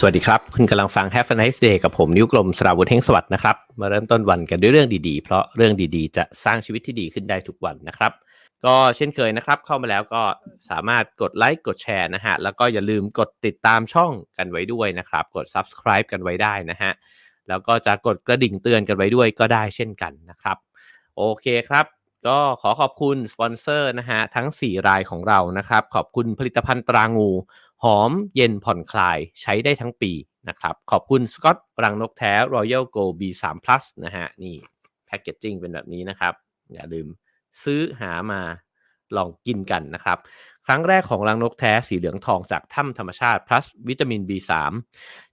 สวัสดีครับ คุณกำลังฟัง Have a nice day กับผมนิ้วกลมสราวุธเฮงสวัสดิ์นะครับ มาเริ่มต้นวันกันด้วยเรื่องดีๆ เพราะเรื่องดีๆ จะสร้างชีวิตที่ดีขึ้นได้ทุกวันนะครับ ก็เช่นเคยนะครับ เข้ามาแล้วก็สามารถกดไลค์กดแชร์นะฮะ แล้วก็อย่าลืมกดติดตามช่องกันไว้ด้วยนะครับ กด subscribe กันไว้ได้นะฮะ แล้วก็จะกดกระดิ่งเตือนกันไว้ด้วยก็ได้เช่นกันนะครับ โอเคครับก็ขอขอบคุณสปอนเซอร์นะฮะทั้ง 4 รายของเรานะครับ ขอบคุณผลิตภัณฑ์ตรางู หอมเย็นผ่อนคลายใช้ได้ทั้งปีนะครับ ขอบคุณสกอตรังนกแท้ Royal Go B3 Plus นะฮะ นี่แพคเกจจิ้งเป็นแบบนี้นะครับ อย่าลืมซื้อหามาลองกินกันนะครับ ครั้งแรกของรังนกแท้สีเหลืองทองจากถ้ำธรรมชาติ plus วิตามิน B3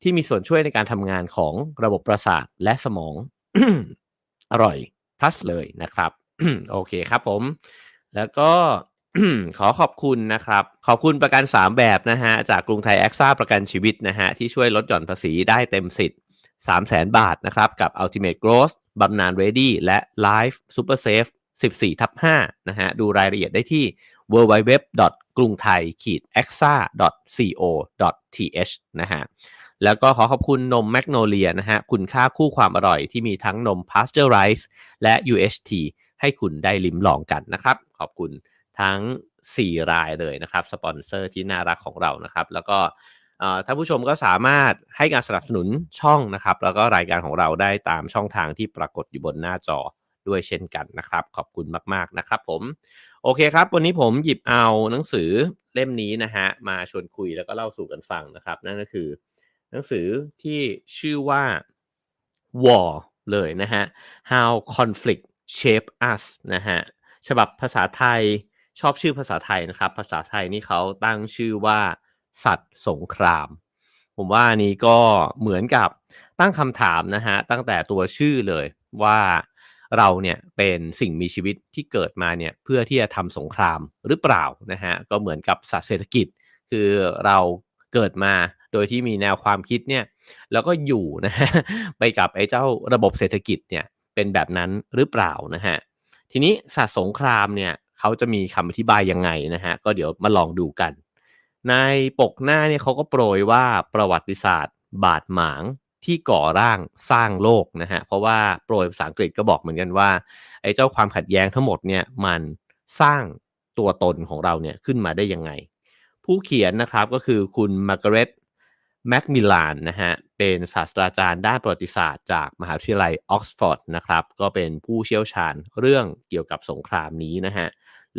ที่มีส่วนช่วยในการทำงานของระบบประสาทและสมอง อร่อย plus เลยนะครับ โอเคครับผม แล้วก็ ขอขอบคุณนะครับ ขอบคุณประกัน 3 แบบนะฮะ จากกรุงไทยแอคซ่าประกันชีวิตนะฮะ ที่ช่วยลดหย่อนภาษีได้เต็มสิทธิ์3 0 0 0 0 0 บาทนะครับ กับ Ultimate Growth บำนาญ Ready และ Life Super Safe 14ทับ5นะฮะ ดูรายละเอียดได้ที่ www. krungthai ขีด a x a co th นะฮะ แล้วก็ขอขอบคุณนมแมกโนเลียนะฮะ คุณค่าคู่ความอร่อยที่มีทั้งนม Pasteurize และ UHT ให้คุณได้ลิ้มลองกันนะครับ ขอบคุณ ทั้ง 4 รายเลยนะครับสปอนเซอร์ที่น่ารักของเรานะครับ แล้วก็ท่านผู้ชมก็สามารถให้การสนับสนุนช่องนะครับ แล้วก็รายการของเราได้ตามช่องทางที่ปรากฏอยู่บนหน้าจอด้วยเช่นกันนะครับ ขอบคุณมากๆนะครับผม โอเคครับ วันนี้ผมหยิบเอาหนังสือเล่มนี้นะฮะมาชวนคุยแล้วก็เล่าสู่กันฟังนะครับ นั่นก็คือ หนังสือที่ชื่อว่า War เลยนะฮะ How Conflict Shape Us นะฮะฉบับภาษาไทย ชอบชื่อภาษาไทยนะครับ ภาษาไทยนี่เขาตั้งชื่อว่า สัตว์สงคราม ผมว่านี้ก็เหมือนกับตั้งคำถามนะฮะตั้งแต่ตัวชื่อเลยว่าเราเนี่ยเป็นสิ่งมีชีวิตที่เกิดมาเนี่ยเพื่อที่จะทำสงครามหรือเปล่านะฮะก็เหมือนกับสัตว์เศรษฐกิจ คือเราเกิดมาโดยที่มีแนวความคิดเนี่ยแล้วก็อยู่นะฮะไปกับไอ้เจ้าระบบเศรษฐกิจเนี่ยเป็นแบบนั้นหรือเปล่านะฮะทีนี้สัตว์สงครามเนี่ย เขาจะมีคำอธิบายยังไงนะฮะก็เดี๋ยวมาลองดูกัน ในปกหน้าเนี่ยเขาก็โปรยว่าประวัติศาสตร์ บาดหมางที่ก่อร่างสร้างโลกนะฮะเพราะว่าโปรยภาษาอังกฤษก็บอกเหมือนกันว่าไอ้เจ้าความขัดแย้งทั้งหมดเนี่ยมันสร้างตัวตนของเราเนี่ยขึ้นมาได้ยังไง ผู้เขียนนะครับก็คือคุณมาร์กาเร็ตแมคมิลานนะฮะเป็นศาสตราจารย์ด้านประวัติศาสตร์จากมหาวิทยาลัยออกซฟอร์ดนะครับก็เป็นผู้เชี่ยวชาญเรื่องเกี่ยวกับสงครามนี้นะฮะ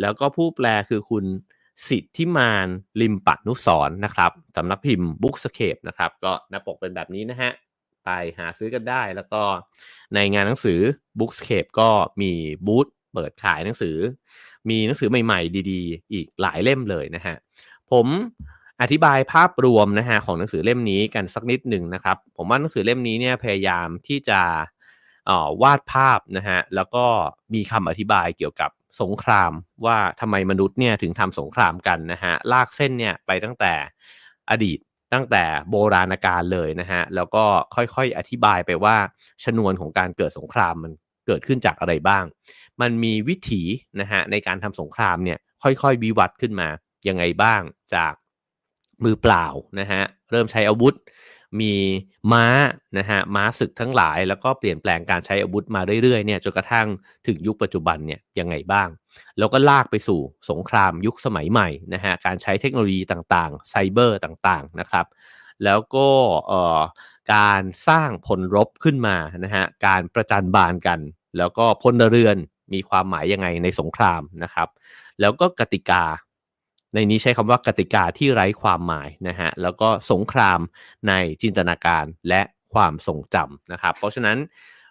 แล้วก็ผู้แปลคือคุณสิทธิมานลิมปันุสรนะครับสำนักพิมพ์ Bookscape นะครับ ก็หน้าปกเป็นแบบนี้นะฮะ ไปหาซื้อกันได้ แล้วก็ในงานหนังสือ Bookscape ก็มีบูธเปิดขายหนังสือ มีหนังสือใหม่ๆ ดีๆ อีกหลายเล่มเลยนะฮะ ผมอธิบายภาพรวมนะฮะของหนังสือเล่มนี้กันสักนิดหนึ่งนะครับ ผมว่าหนังสือเล่มนี้เนี่ยพยายามที่จะวาดภาพนะฮะแล้วก็มีคำอธิบายเกี่ยวกับ สงครามว่าทำไมมนุษย์เนี่ยถึงทำสงครามกันนะฮะลากเส้นเนี่ยไปตั้งแต่อดีตตั้งแต่โบราณกาลเลยนะฮะแล้วก็ค่อยๆอธิบายไปว่าชนวนของการเกิดสงครามมันเกิดขึ้นจากอะไรบ้าง มันมีวิถีนะฮะในการทำสงครามเนี่ยค่อยๆวิวัฒน์ขึ้นมายังไงบ้างจากมือเปล่านะฮะเริ่มใช้อาวุธ มีม้านะฮะม้าศึกทั้งหลาย แล้วก็เปลี่ยนแปลงการใช้อาวุธมาเรื่อยๆเนี่ยจนกระทั่งถึงยุคปัจจุบันเนี่ยยังไงบ้าง แล้วก็ลากไปสู่สงครามยุคสมัยใหม่นะฮะการใช้เทคโนโลยีต่างๆไซเบอร์ต่างๆนะครับ แล้วก็การสร้างพลรบขึ้นมานะฮะการประจันบานกัน แล้วก็พลเรือนมีความหมายยังไงในสงครามนะครับ แล้วก็กติกา ในนี้ใช้คำว่ากติกาที่ไร้ความหมายนะฮะแล้วก็สงครามในจินตนาการและความทรงจำนะครับ เพราะฉะนั้น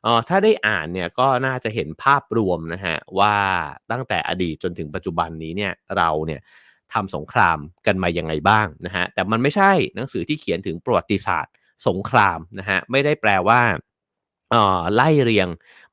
ออถ้าได้อ่านเนี่ยก็น่าจะเห็นภาพรวมนะฮะว่าตั้งแต่อดีตจนถึงปัจจุบันนี้เนี่ยเราเนี่ยทำสงครามกันมายังไงบ้างนะฮะแต่มันไม่ใช่หนังสือที่เขียนถึงประวัติศาสตร์ สงครามนะฮะไม่ได้แปลว่าออไล่เรียง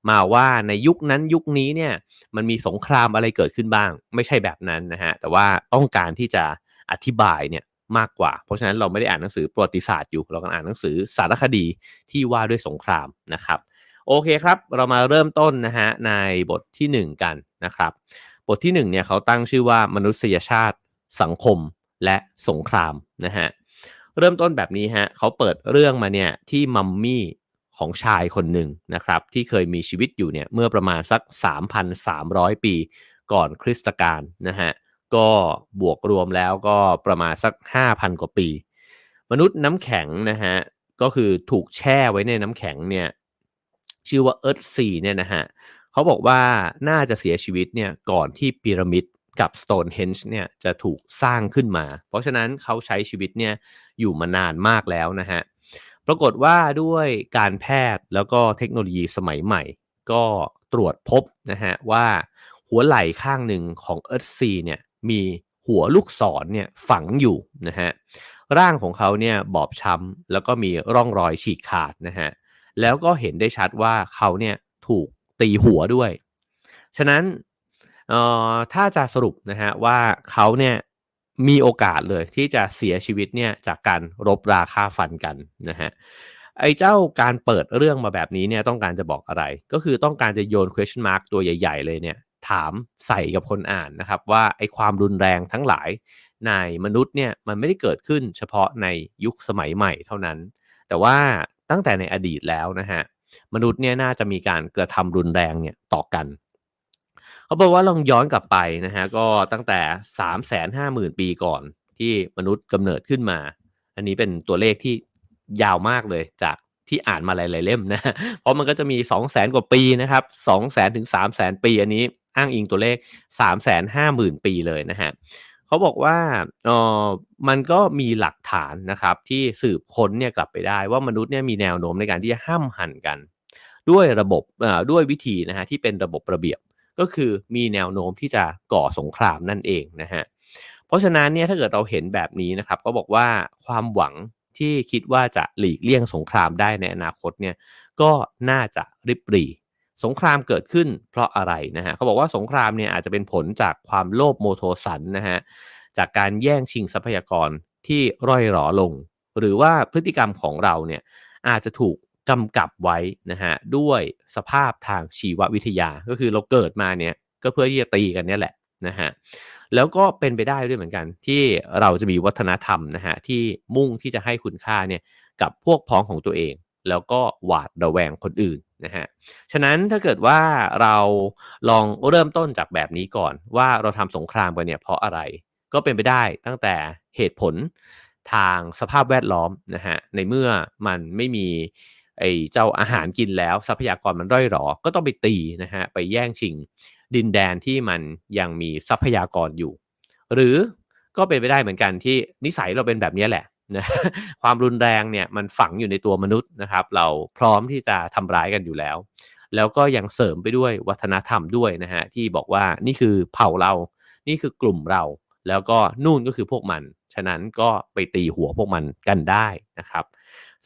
มาว่าในยุคนั้นยุคนี้เนี่ยมันมีสงครามอะไรเกิดขึ้นบ้าง ไม่ใช่แบบนั้นนะฮะแต่ว่าต้องการที่จะอธิบายเนี่ยมากกว่า เพราะฉะนั้นเราไม่ได้อ่านหนังสือประวัติศาสตร์อยู่เรากำลังอ่านหนังสือสารคดีที่ว่าด้วยสงครามนะครับ โอเคครับ เรามาเริ่มต้นนะฮะในบทที่ 1 กันนะครับ บทที่1เนี่ยเขาตั้งชื่อว่ามนุษยชาติสังคมและสงครามนะฮะเริ่มต้นแบบนี้ฮะเขาเปิดเรื่องมาเนี่ยที่มัมมี่ ของชายคนหนึ่งนะครับ ที่เคยมีชีวิตอยู่เนี่ยเมื่อประมาณสัก 3,300 ปีก่อนคริสตกาลนะฮะก็บวกรวมแล้วก็ประมาณสัก 5,000 กว่าปี มนุษย์น้ำแข็งนะฮะก็คือถูกแช่ไว้ในน้ำแข็งเนี่ยชื่อว่าเอิร์ธซีเนี่ยนะฮะเขาบอกว่าน่าจะเสียชีวิตเนี่ยก่อนที่พีระมิดกับ Stonehenge เนี่ยจะถูกสร้างขึ้นมา เพราะฉะนั้นเขาใช้ชีวิตเนี่ยอยู่มานานมากแล้วนะฮะ ปรากฏว่าด้วยการแพทย์แล้วก็เทคโนโลยีสมัยใหม่ ก็ตรวจพบนะฮะว่าหัวไหล่ข้างหนึ่งของเอิร์ธซีเนี่ยมีหัวลูกศรเนี่ยฝังอยู่นะฮะร่างของเขาเนี่ยบอบช้ำแล้วก็มีร่องรอยฉีกขาดนะฮะแล้วก็เห็นได้ชัดว่าเขาเนี่ยถูกตีหัวด้วย ฉะนั้นถ้าจะสรุปนะฮะว่าเขาเนี่ย มีโอกาสเลยที่จะเสียชีวิตเนี่ยจากการรบราค่าฟันกันนะฮะไอ้เจ้าการเปิดเรื่องมาแบบนี้เนี่ยต้องการจะบอกอะไร ก็คือต้องการจะโยน question mark ตัวใหญ่ ๆ เลยเนี่ยถามใส่กับคนอ่านนะครับว่าไอ้ความรุนแรงทั้งหลายในมนุษย์เนี่ยมันไม่ได้เกิดขึ้นเฉพาะในยุคสมัยใหม่เท่านั้น แต่ว่าตั้งแต่ในอดีตแล้วนะฮะมนุษย์เนี่ยน่าจะมีการกระทำรุนแรงเนี่ยต่อกัน เขาบอกว่าลองย้อนกลับไปนะฮะก็ตั้งแต่สามแสนห้าหมื่นปีก่อนที่มนุษย์กำเนิดขึ้นมา อันนี้เป็นตัวเลขที่ยาวมากเลยจากที่อ่านมาหลายๆเล่มนะ เพราะมันก็จะมี 2 0 0แสนกว่าปีนะครับ2 0 0แสนถึง 3 0 0แสนปี อันนี้อ้างอิงตัวเลข 3 5 0 0 0 0 ปีเลยนะฮะเขาบอกว่าเออมันก็มีหลักฐานนะครับที่สืบค้นเนี่ยกลับไปได้ว่ามนุษย์เนี่ยมีแนวโน้มในการที่จะห้ามหันกัน ด้วยระบบด้วยวิธีนะฮะที่เป็นระบบระเบียบ ก็คือมีแนวโน้มที่จะก่อสงครามนั่นเองนะฮะเพราะฉะนั้นเนี่ยถ้าเกิดเราเห็นแบบนี้นะครับ ก็บอกว่าความหวังที่คิดว่าจะหลีกเลี่ยงสงครามได้ในอนาคตเนี่ยก็น่าจะริบหรี่สงครามเกิดขึ้นเพราะอะไรนะฮะเขาบอกว่าสงครามเนี่ยอาจจะเป็นผลจากความโลภโมโทสันนะฮะจากการแย่งชิงทรัพยากรที่ร่อยหรอลง หรือว่าพฤติกรรมของเราเนี่ยอาจจะถูก กำกับไว้นะฮะด้วยสภาพทางชีววิทยาก็คือเราเกิดมาเนี่ยก็เพื่อที่จะตีกันเนี่ยแหละนะฮะแล้วก็เป็นไปได้ด้วยเหมือนกัน ที่เราจะมีวัฒนธรรมนะฮะที่มุ่งที่จะให้คุณค่าเนี่ยกับพวกพ้องของตัวเอง แล้วก็หวาดระแวงคนอื่นนะฮะฉะนั้นถ้าเกิดว่าเราลองเริ่มต้นจากแบบนี้ก่อน ว่าเราทำสงครามกันเนี่ยเพราะอะไรก็เป็นไปได้ตั้งแต่เหตุผลทางสภาพแวดล้อมนะฮะในเมื่อมันไม่มี ไอ้เจ้าอาหารกินแล้วทรัพยากรมันร่อยหรอ ก็ต้องไปตีนะฮะไปแย่งชิงดินแดนที่มันยังมีทรัพยากรอยู่ หรือก็เป็นไปได้เหมือนกันที่นิสัยเราเป็นแบบนี้แหละนะความรุนแรงเนี่ยมันฝังอยู่ในตัวมนุษย์นะครับ เราพร้อมที่จะทำร้ายกันอยู่แล้ว แล้วก็ยังเสริมไปด้วยวัฒนธรรมด้วยนะฮะที่บอกว่านี่คือเผ่าเรา นี่คือกลุ่มเรา แล้วก็นู่นก็คือพวกมัน ฉะนั้นก็ไปตีหัวพวกมันกันได้นะครับ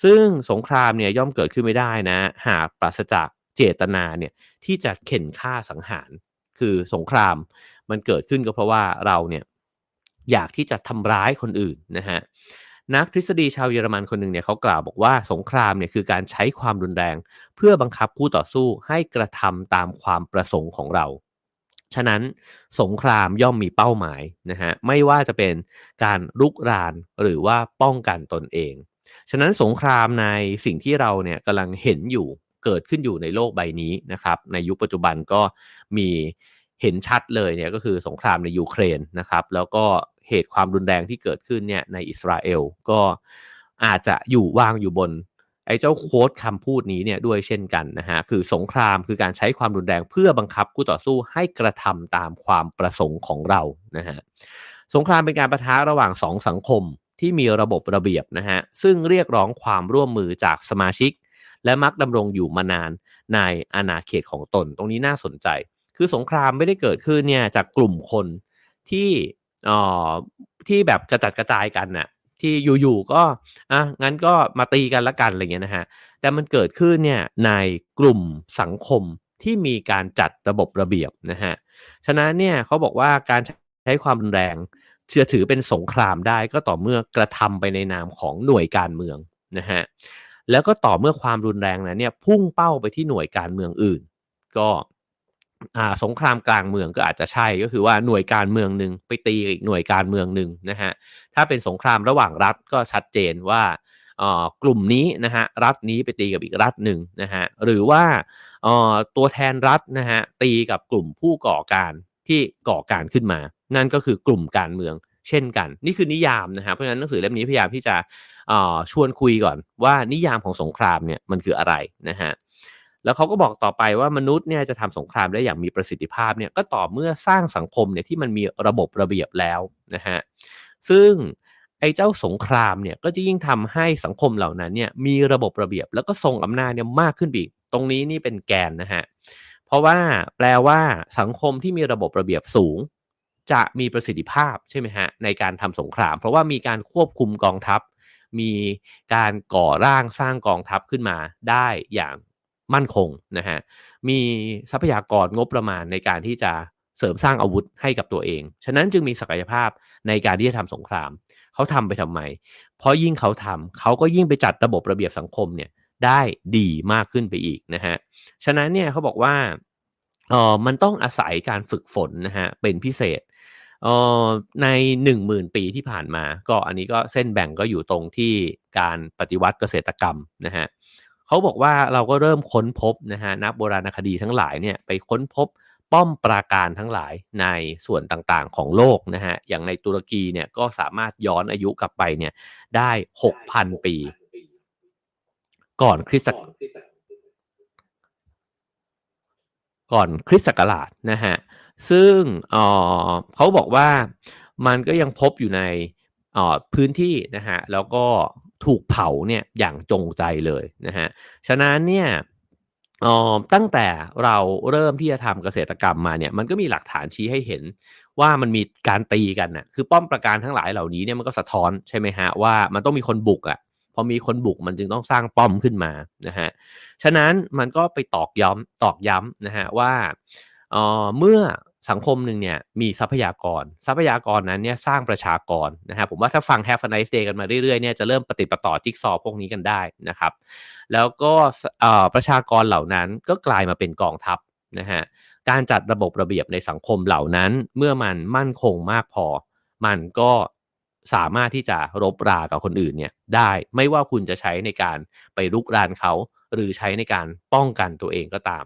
ซึ่งสงครามเนี่ยย่อมเกิดขึ้นไม่ได้นะ หากปราศจากเจตนาเนี่ยที่จะเข็นฆ่าสังหาร คือสงครามมันเกิดขึ้นก็เพราะว่าเราเนี่ยอยากที่จะทำร้ายคนอื่นนะฮะนักทฤษฎีชาวเยอรมันคนหนึ่งเนี่ยเขากล่าวบอกว่าสงครามเนี่ยคือการใช้ความรุนแรง เพื่อบังคับคู่ต่อสู้ให้กระทำตามความประสงค์ของเรา ฉะนั้นสงครามย่อมมีเป้าหมายนะฮะไม่ว่าจะเป็นการลุกรานหรือว่าป้องกันตนเอง ฉะนั้นสงครามในสิ่งที่เราเนี่ยกำลังเห็นอยู่เกิดขึ้นอยู่ในโลกใบนี้นะครับในยุคปัจจุบันก็มีเห็นชัดเลยเนี่ยก็คือสงครามในยูเครนนะครับ แล้วก็เหตุความรุนแรงที่เกิดขึ้นเนี่ยในอิสราเอลก็อาจจะอยู่วางอยู่บนไอ้เจ้าโค้ดคำพูดนี้เนี่ยด้วยเช่นกันนะฮะคือสงครามคือการใช้ความรุนแรงเพื่อบังคับคู่ต่อสู้ให้กระทำตามความประสงค์ของเรานะฮะสงครามเป็นการประทะระหว่างสองสังคม ที่มีระบบระเบียบนะฮะซึ่งเรียกร้องความร่วมมือจากสมาชิก และมักดำรงอยู่มานานในอาณาเขตของตน ตรงนี้น่าสนใจ คือสงครามไม่ได้เกิดขึ้นเนี่ยจากกลุ่มคนที่อ๋อที่แบบกระจัดกระจายกันน่ะที่อยู่ๆก็อะงั้นก็มาตีกันละกันอะไรเงี้ยนะฮะแต่มันเกิดขึ้นเนี่ยในกลุ่มสังคมที่มีการจัดระบบระเบียบนะฮะฉะนั้นเนี่ยเขาบอกว่าการใช้ความรุนแรง จะถือเป็นสงครามได้ก็ต่อเมื่อกระทำไปในนามของหน่วยการเมืองนะฮะแล้วก็ต่อเมื่อความรุนแรงนั้นเนี่ยพุ่งเป้าไปที่หน่วยการเมืองอื่น ก็อ่าสงครามกลางเมืองก็อาจจะใช่ก็คือว่าหน่วยการเมืองหนึ่งไปตีอีกหน่วยการเมืองหนึ่งนะฮะถ้าเป็นสงครามระหว่างรัฐก็ชัดเจนว่าอ่อกลุ่มนี้นะฮะรัฐนี้ไปตีกับอีกรัฐหนึ่งนะฮะหรือว่าอ่อตัวแทนรัฐนะฮะตีกับกลุ่มผู้ก่อการ ที่ก่อการขึ้นมา นั่นก็คือกลุ่มการเมืองเช่นกัน นี่คือนิยามนะฮะเพราะฉะนั้นหนังสือเล่มนี้พยายามที่จะชวนคุยก่อนว่านิยามของสงครามเนี่ยมันคืออะไรนะฮะแล้วเขาก็บอกต่อไปว่ามนุษย์เนี่ยจะทำสงครามได้อย่างมีประสิทธิภาพเนี่ยก็ต่อเมื่อสร้างสังคมเนี่ยที่มันมีระบบระเบียบแล้วนะฮะซึ่งไอ้เจ้าสงครามเนี่ยก็จะยิ่งทำให้สังคมเหล่านั้นเนี่ยมีระบบระเบียบแล้วก็ทรงอำนาจเนี่ยมากขึ้นอีก ตรงนี้นี่เป็นแกนนะฮะ เพราะว่าแปลว่าสังคมที่มีระบบระเบียบสูง จะมีประสิทธิภาพใช่ไหมฮะในการทำสงคราม เพราะว่ามีการควบคุมกองทัพ มีการก่อร่างสร้างกองทัพขึ้นมาได้อย่างมั่นคงนะฮะมีทรัพยากรงบประมาณในการที่จะเสริมสร้างอาวุธให้กับตัวเอง ฉะนั้นจึงมีศักยภาพในการที่จะทำสงคราม เขาทำไปทำไม เพราะยิ่งเขาทำเขาก็ยิ่งไปจัดระบบระเบียบสังคมเนี่ย ได้ดีมากขึ้นไปอีกนะฮะ ฉะนั้นเนี่ยเขาบอกว่าเออมันต้องอาศัยการฝึกฝนนะฮะเป็นพิเศษเออในหนึ่งหมื่นปีที่ผ่านมา ก็อันนี้ก็เส้นแบ่งก็อยู่ตรงที่การปฏิวัติเกษตรกรรมนะฮะเขาบอกว่าเราก็เริ่มค้นพบนะฮะนักโบราณคดีทั้งหลายเนี่ยไปค้นพบป้อมปราการทั้งหลายในส่วนต่างๆของโลกนะฮะอย่างในตุรกีเนี่ยก็สามารถย้อนอายุกลับไปเนี่ยได้หกพันปี ก่อนคริสต์ก่อนคริสต์ศักราชนะฮะซึ่งเขาบอกว่ามันก็ยังพบอยู่ในพื้นที่นะฮะแล้วก็ถูกเผาเนี่ยอย่างจงใจเลยนะฮะฉะนั้นเนี่ยตั้งแต่เราเริ่มที่จะทำเกษตรกรรมมาเนี่ยมันก็มีหลักฐานชี้ให้เห็นว่ามันมีการตีกันนะ่ะคือป้อมประการทั้งหลายเหล่านี้เนี่ยมันก็สะท้อนใช่ไหมฮะว่ามันต้องมีคนบุกอะ่ะ พอมีคนบุกมันจึงต้องสร้างป้อมขึ้นมานะฮะฉะนั้นมันก็ไปตอกย้ำตอกย้ำนะฮะว่าเมื่อสังคมหนึ่งเนี่ยมีทรัพยากร ทรัพยากรนั้นเนี่ยสร้างประชากรนะฮะผมว่าถ้าฟัง Have a nice day กันมาเรื่อยๆเนี่ยจะเริ่มปฏิปต่อจิ๊กซอพวกนี้กันได้นะครับ แล้วก็ประชากรเหล่านั้นก็กลายมาเป็นกองทัพนะฮะการจัดระบบระเบียบในสังคมเหล่านั้น เมื่อมันมั่นคงมากพอ มันก็ สามารถที่จะรบรากับคนอื่นเนี่ยได้ไม่ว่าคุณจะใช้ในการไปรุกรานเขาหรือใช้ในการป้องกันตัวเองก็ตาม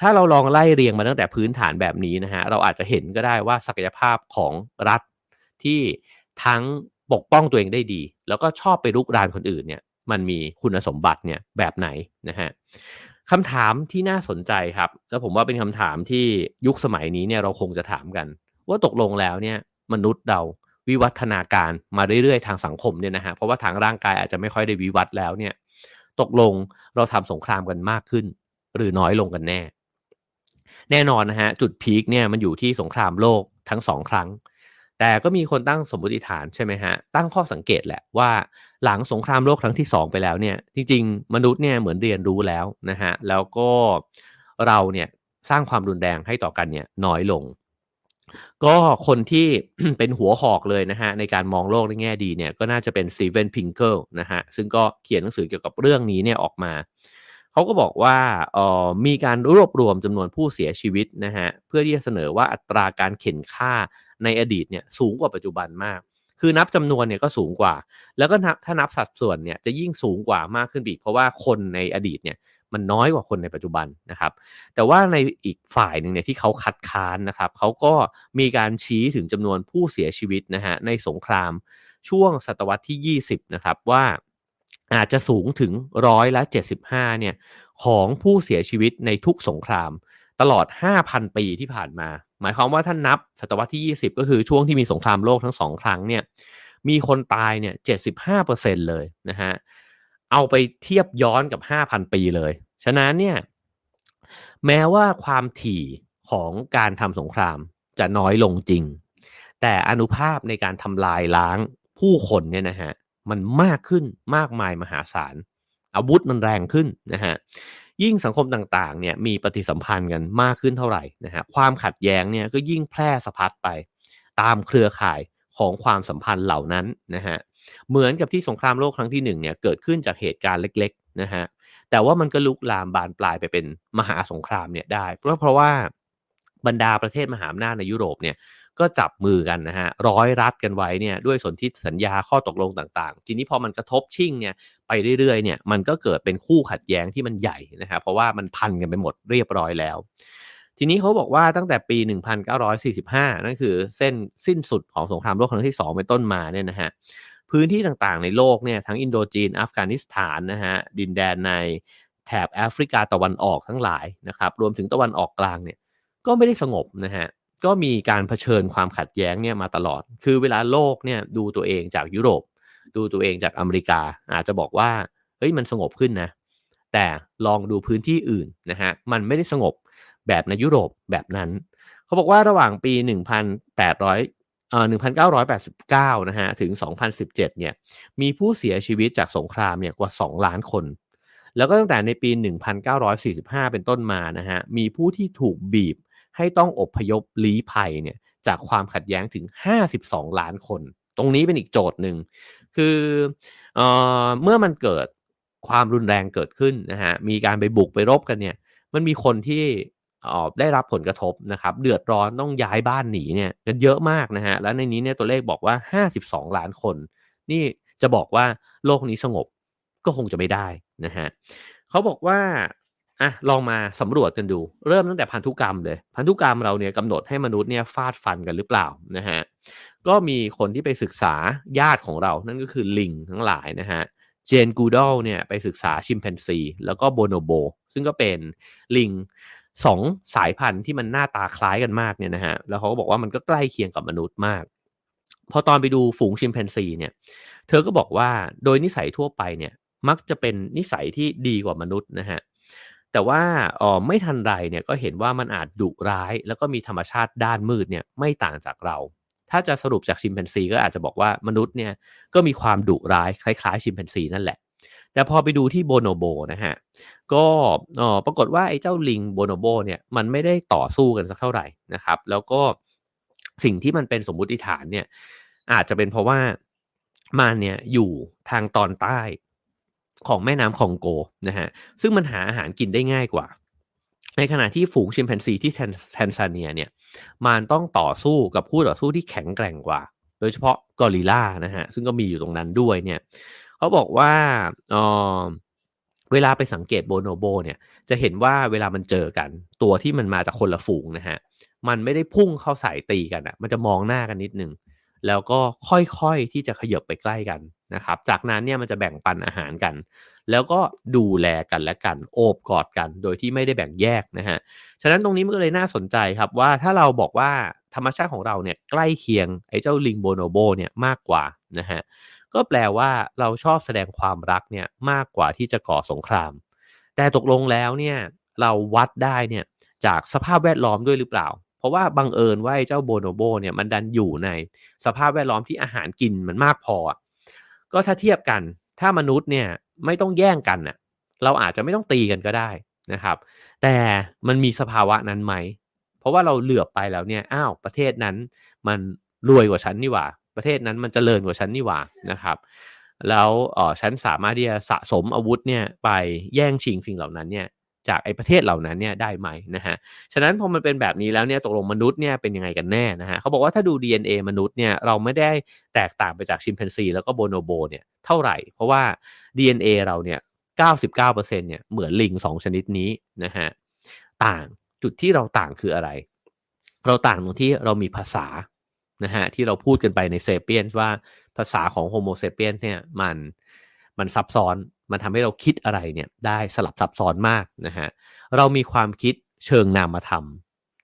ถ้าเราลองไล่เรียงมาตั้งแต่พื้นฐานแบบนี้นะฮะเราอาจจะเห็นก็ได้ว่าศักยภาพของรัฐที่ทั้งปกป้องตัวเองได้ดี แล้วก็ชอบไปรุกรานคนอื่นเนี่ยมันมีคุณสมบัติเนี่ยแบบไหนนะฮะคำถามที่น่าสนใจครับ แล้วผมว่าเป็นคำถามที่ยุคสมัยนี้เนี่ยเราคงจะถามกัน ว่าตกลงแล้วเนี่ยมนุษย์เรา วิวัฒนาการมาเรื่อยๆทางสังคมเนี่ยนะฮะเพราะว่าทางร่างกายอาจจะไม่ค่อยได้วิวัฒแล้วเนี่ย ตกลงเราทำสงครามกันมากขึ้น หรือน้อยลงกันแน่ แน่นอนนะฮะจุดพีคเนี่ยมันอยู่ที่สงครามโลกทั้งสองครั้ง แต่ก็มีคนตั้งสมมติฐานใช่ไหมฮะตั้งข้อสังเกตแหละว่าหลังสงครามโลกครั้งที่ 2 ไปแล้วเนี่ยจริงๆ มนุษย์เนี่ยเหมือนเรียนรู้แล้วนะฮะแล้วก็เราเนี่ยสร้างความรุนแรงให้ต่อกันเนี่ยน้อยลง ก็คนที่เป็นหัวหอกเลยนะฮะในการมองโลกในแง่ดีเนี่ยก็น่าจะเป็นซีเวนพิงเกิลนะฮะซึ่งก็เขียนหนังสือเกี่ยวกับเรื่องนี้เนี่ยออกมาเขาก็บอกว่าเอ่อมีการรวบรวมจำนวนผู้เสียชีวิตนะฮะเพื่อที่จะเสนอว่าอัตราการเข็นฆ่าในอดีตเนี่ยสูงกว่าปัจจุบันมาก คือนับจำนวนเนี่ยก็สูงกว่า แล้วก็ถ้านับสัดส่วนเนี่ยจะยิ่งสูงกว่ามากขึ้นอีกเพราะว่าคนในอดีตเนี่ย มันน้อยกว่าคนในปัจจุบันนะครับ แต่ว่าในอีกฝ่ายหนึ่งเนี่ยที่เขาคัดค้านนะครับเขาก็มีการชี้ถึงจำนวนผู้เสียชีวิตนะฮะในสงครามช่วงศตวรรษที่ 20 นะครับว่าอาจจะสูงถึงร้อยละ 75 เนี่ยของผู้เสียชีวิตในทุกสงครามตลอด 5,000 ปีที่ผ่านมา หมายความว่าท่านนับศตวรรษที่ 20 ก็คือช่วงที่มีสงครามโลกทั้งสองครั้งเนี่ยมีคนตายเนี่ย 75%เลยนะฮะ เอาไปเทียบย้อนกับ 5,000 ปีเลย ฉะนั้นเนี่ยแม้ว่าความถี่ของการทำสงครามจะน้อยลงจริง แต่อนุภาพในการทำลายล้างผู้คนเนี่ยนะฮะมันมากขึ้นมากมายมหาศาล อาวุธมันแรงขึ้นนะฮะยิ่งสังคมต่างๆเนี่ยมีปฏิสัมพันธ์กันมากขึ้นเท่าไหร่นะฮะความขัดแย้งเนี่ยก็ยิ่งแพร่สะพัดไป ตามเครือข่ายของความสัมพันธ์เหล่านั้นนะฮะ เหมือนกับที่สงครามโลกครั้งที่หนึ่งเนี่ยเกิดขึ้นจากเหตุการณ์เล็กๆนะฮะแต่ว่ามันก็ลุกลามบานปลายไปเป็นมหาสงครามเนี่ยได้เพราะเพราะว่าบรรดาประเทศมหาอำนาจในยุโรปเนี่ยก็จับมือกันนะฮะร้อยรัดกันไว้เนี่ยด้วยสนธิสัญญาข้อตกลงต่างๆ ทีนี้พอมันกระทบชิ่งเนี่ยไปเรื่อยๆเนี่ยมันก็เกิดเป็นคู่ขัดแย้งที่มันใหญ่นะฮะเพราะว่ามันพันกันไปหมดเรียบร้อยแล้ว ทีนี้เขาบอกว่าตั้งแต่ปี 1945 นั่นคือเส้นสิ้นสุดของสงครามโลกครั้งที่ 2 เป็นต้นมาเนี่ยนะฮะ พื้นที่ต่างๆ ในโลกเนี่ยทั้งอินโดจีนอัฟกานิสถานนะฮะดินแดนในแถบแอฟริกาตะวันออกทั้งหลายนะครับรวมถึงตะวันออกกลางเนี่ยก็ไม่ได้สงบนะฮะก็มีการเผชิญความขัดแย้งเนี่ยมาตลอด คือเวลาโลกเนี่ยดูตัวเองจากยุโรป ดูตัวเองจากอเมริกา อาจจะบอกว่าเฮ้ยมันสงบขึ้นนะแต่ลองดูพื้นที่อื่นนะฮะมันไม่ได้สงบแบบในยุโรปแบบนั้น เขาบอกว่าระหว่างปี1800เอ่อ 1989 นะฮะ ถึง 2017 เนี่ย มีผู้เสียชีวิตจากสงครามเนี่ยกว่า 2 ล้านคน แล้วก็ตั้งแต่ในปี 1945 เป็นต้นมานะฮะ มีผู้ที่ถูกบีบให้ต้องอบพยพลี้ภัยเนี่ย จากความขัดแย้งถึง 52 ล้านคน ตรงนี้เป็นอีกโจทย์หนึ่ง คือเออเมื่อมันเกิดความรุนแรงเกิดขึ้นนะฮะ มีการไปบุกไปรบกันเนี่ย มันมีคนที่ ได้รับผลกระทบนะครับ เดือดร้อนต้องย้ายบ้านหนีเนี่ยกันเยอะมากนะฮะ แล้วในนี้เนี่ยตัวเลขบอกว่า 52 ล้านคน นี่จะบอกว่าโลกนี้สงบก็คงจะไม่ได้นะฮะเขาบอกว่าอะลองมาสำรวจกันดู เริ่มตั้งแต่พันธุกรรมเลย พันธุกรรมเราเนี่ยกำหนดให้มนุษย์เนี่ยฟาดฟันกันหรือเปล่านะฮะก็มีคนที่ไปศึกษาญาติของเรา นั่นก็คือลิงทั้งหลายนะฮะเจนกูดอลเนี่ยไปศึกษาชิมแปนซี แล้วก็โบโนโบ ซึ่งก็เป็นลิง สองสายพันธุ์ที่มันหน้าตาคล้ายกันมากเนี่ยนะฮะแล้วเขาก็บอกว่ามันก็ใกล้เคียงกับมนุษย์มาก พอตอนไปดูฝูงชิมแปนซีเนี่ย เธอก็บอกว่าโดยนิสัยทั่วไปเนี่ยมักจะเป็นนิสัยที่ดีกว่ามนุษย์นะฮะแต่ว่าอ๋อไม่ทันไรเนี่ยก็เห็นว่ามันอาจดุร้าย แล้วก็มีธรรมชาติด้านมืดเนี่ยไม่ต่างจากเรา ถ้าจะสรุปจากชิมแปนซีก็อาจจะบอกว่ามนุษย์เนี่ยก็มีความดุร้ายคล้ายๆ ชิมแปนซีนั่นแหละ แต่พอไปดูที่โบโนโบนะฮะก็อ๋อปรากฏว่าไอ้เจ้าลิงโบโนโบเนี่ยมันไม่ได้ต่อสู้กันสักเท่าไหร่นะครับ แล้วก็สิ่งที่มันเป็นสมมุติฐานเนี่ยอาจจะเป็นเพราะว่ามันเนี่ยอยู่ทางตอนใต้ของแม่น้ำคองโกนะฮะซึ่งมันหาอาหารกินได้ง่ายกว่า ในขณะที่ฝูงชิมแปนซีที่แทนซาเนียเนี่ยมันต้องต่อสู้กับคู่ต่อสู้ที่แข็งแกร่งกว่า โดยเฉพาะกอริลลานะฮะซึ่งก็มีอยู่ตรงนั้นด้วยเนี่ย เขาบอกว่าเออเวลาไปสังเกตโบโนโบเนี่ยจะเห็นว่าเวลามันเจอกัน ตัวที่มันมาจากคนละฝูงนะฮะมันไม่ได้พุ่งเข้าใส่ตีกันอะ่ะ มันจะมองหน้ากันนิดนึงแล้วก็ค่อยๆที่จะขยับไปใกล้กันนะครับ จากนั้นเนี่ยมันจะแบ่งปันอาหารกัน แล้วก็ดูแลกันและกัน โอบกอดกัน โดยที่ไม่ได้แบ่งแยกนะฮะ ฉะนั้นตรงนี้มันก็เลยน่าสนใจครับว่าถ้าเราบอกว่าธรรมชาติของเราเนี่ยใกล้เคียงไอ้เจ้าลิงโบโนโบเนี่ยมากกว่านะฮะ ก็แปลว่าเราชอบแสดงความรักเนี่ยมากกว่าที่จะก่อสงคราม แต่ตกลงแล้วเนี่ยเราวัดได้เนี่ยจากสภาพแวดล้อมด้วยหรือเปล่า เพราะว่าบังเอิญว่าเจ้าโบโนโบเนี่ยมันดันอยู่ในสภาพแวดล้อมที่อาหารกินมันมากพอ ก็ถ้าเทียบกัน ถ้ามนุษย์เนี่ยไม่ต้องแย่งกันน่ะเราอาจจะไม่ต้องตีกันก็ได้นะครับ แต่มันมีสภาวะนั้นไหม เพราะว่าเราเหลือบไปแล้วเนี่ย อ้าว ประเทศนั้นมันรวยกว่าฉันนี่หว่า ประเทศนั้นมันจเจริญกว่าฉันนี่หว่านะครับแล้วอ๋อฉันสามารถที่จะสะสมอาวุธเนี่ยไปแย่งชิงสิ่งเหล่านั้นเนี่ยจากไอ้ประเทศเหล่านั้นเนี่ยได้ไหมนะฮะ ฉะนั้นพอมันเป็นแบบนี้แล้วเนี่ยตกลงมนุษย์เนี่ยเป็นยังไงกันแน่นะฮะเขาบอกว่าถ้าดู DNA มนุษย์เนี่ยเราไม่ได้แตกต่างไปจากชิมแปนซีแล้วก็โบโนโบเนี่ยเท่าไหร่ เพราะว่า DNA เราเนี่ย 99%เนี่ยเหมือนลิง 2 ชนิดนี้นะฮะ ต่างจุดที่เราต่างคืออะไร เราต่างตรงที่เรามีภาษา นะฮะที่เราพูดกันไปในเซเปียนว่าภาษาของโฮโมเซเปียนเนี่ยมันมันซับซ้อนมันทำให้เราคิดอะไรเนี่ยได้สลับซับซ้อนมากนะฮะเรามีความคิดเชิงนามธรรม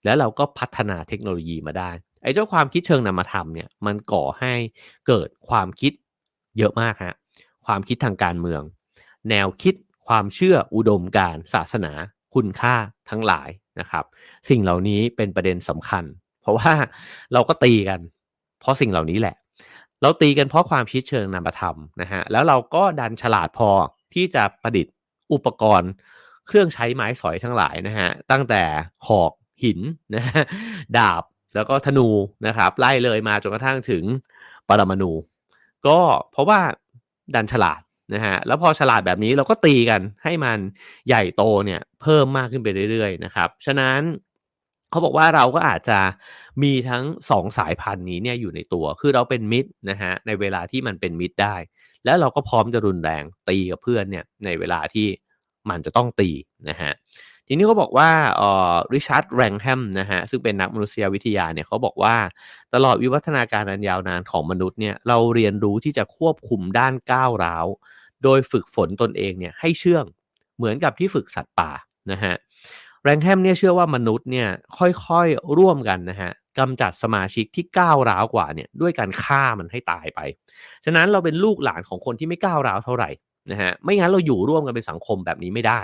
แล้วเราก็พัฒนาเทคโนโลยีมาได้ไอ้เจ้าความคิดเชิงนามธรรมเนี่ยมันก่อให้เกิดความคิดเยอะมากฮะความคิดทางการเมือง แนวคิดความเชื่ออุดมการศาสนา คุณค่าทั้งหลายนะครับ สิ่งเหล่านี้เป็นประเด็นสำคัญ เพราะว่าเราก็ตีกัน เพราะสิ่งเหล่านี้แหละ เราตีกันเพราะความคิดเชิงนามธรรมนะฮะแล้วเราก็ดันฉลาดพอที่จะประดิษฐ์อุปกรณ์ เครื่องใช้ไม้สอยทั้งหลายนะฮะตั้งแต่หอกหินนะฮะดาบแล้วก็ธนูนะครับ ไล่เลยมาจนกระทั่งถึงปรมาณูก็เพราะว่าดันฉลาดนะฮะแล้วพอฉลาดแบบนี้เราก็ตีกันให้มันใหญ่โตเนี่ยเพิ่มมากขึ้นไปเรื่อยๆนะครับ ฉะนั้น เขาบอกว่าเราก็อาจจะมีทั้งสองสายพันธุ์นี้เนี่ยอยู่ในตัว คือเราเป็นมิตรนะฮะในเวลาที่มันเป็นมิตรได้ แล้วเราก็พร้อมจะรุนแรงตีกับเพื่อนเนี่ยในเวลาที่มันจะต้องตีนะฮะทีนี้เขาบอกว่าออริชาร์ดแรงแฮมนะฮะซึ่งเป็นนักมนุษยวิทยาเนี่ยเขาบอกว่าตลอดวิวัฒนาการอันยาวนานของมนุษย์เนี่ยเราเรียนรู้ที่จะควบคุมด้านก้าวร้าว โดยฝึกฝนตนเองเนี่ยให้เชื่องเหมือนกับที่ฝึกสัตว์ป่านะฮะ แรงแฮมเนี่ยเชื่อว่ามนุษย์เนี่ยค่อยๆร่วมกันนะฮะกำจัดสมาชิกที่ก้าวร้าวกว่าเนี่ยด้วยการฆ่ามันให้ตายไป ฉะนั้นเราเป็นลูกหลานของคนที่ไม่ก้าวร้าวเท่าไหร่นะฮะไม่งั้นเราอยู่ร่วมกันเป็นสังคมแบบนี้ไม่ได้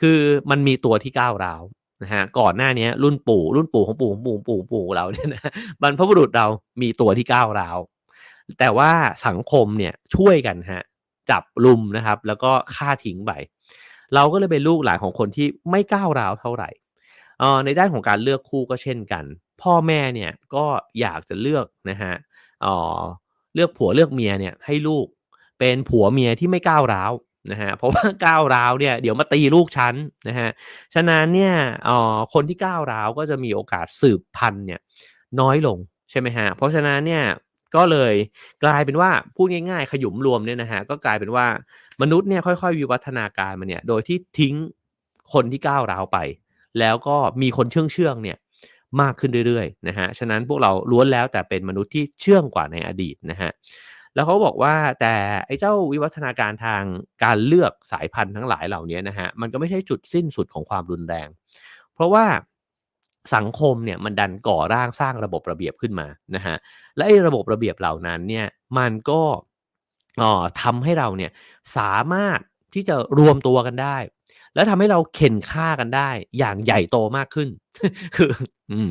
คือมันมีตัวที่ก้าวร้าวนะฮะก่อนหน้านี้รุ่นปู่ รุ่นปู่ของปู่ของปู่ปู่ปู่เราเนี่ยนะบรรพบุรุษเรามีตัวที่ก้าวร้าวแต่ว่าสังคมเนี่ยช่วยกันฮะจับลุมนะครับ แล้วก็ฆ่าทิ้งไป เราก็เลยเป็นลูกหลานของคนที่ไม่ก้าวร้าวเท่าไหร่ในด้านของการเลือกคู่ก็เช่นกัน พ่อแม่เนี่ยก็อยากจะเลือกนะฮะเลือกผัวเลือกเมียเนี่ยให้ลูกเป็นผัวเมียที่ไม่ก้าวร้าวนะฮะเพราะว่าก้าวร้าวเนี่ยเดี๋ยวมาตีลูกฉันนะฮะฉะนั้นเนี่ยอ่อคนที่ก้าวร้าวก็จะมีโอกาสสืบพันธุ์เนี่ยน้อยลงใช่ไหมฮะเพราะฉะนั้นเนี่ย ก็เลยกลายเป็นว่าพูดง่ายๆ ขยุมรวมเนี่ยนะฮะก็กลายเป็นว่ามนุษย์เนี่ยค่อยๆ วิวัฒนาการมาเนี่ยโดยที่ทิ้งคนที่ก้าวร้าวไป แล้วก็มีคนเชื่องเชื่องเนี่ยมากขึ้นเรื่อยๆนะฮะฉะนั้นพวกเราล้วนแล้วแต่เป็นมนุษย์ที่เชื่องกว่าในอดีตนะฮะแล้วเขาบอกว่าแต่ไอ้เจ้าวิวัฒนาการทางการเลือกสายพันธุ์ทั้งหลายเหล่านี้นะฮะมันก็ไม่ใช่จุดสิ้นสุดของความรุนแรง เพราะว่า สังคมเนี่ยมันดันก่อร่างสร้างระบบระเบียบขึ้นมานะฮะและไอ้ระบบระเบียบเหล่านั้นเนี่ยมันก็อ๋อทำให้เราเนี่ยสามารถที่จะรวมตัวกันได้ แล้วทำให้เราเข็นฆ่ากันได้ อย่างใหญ่โตมากขึ้น คืออืม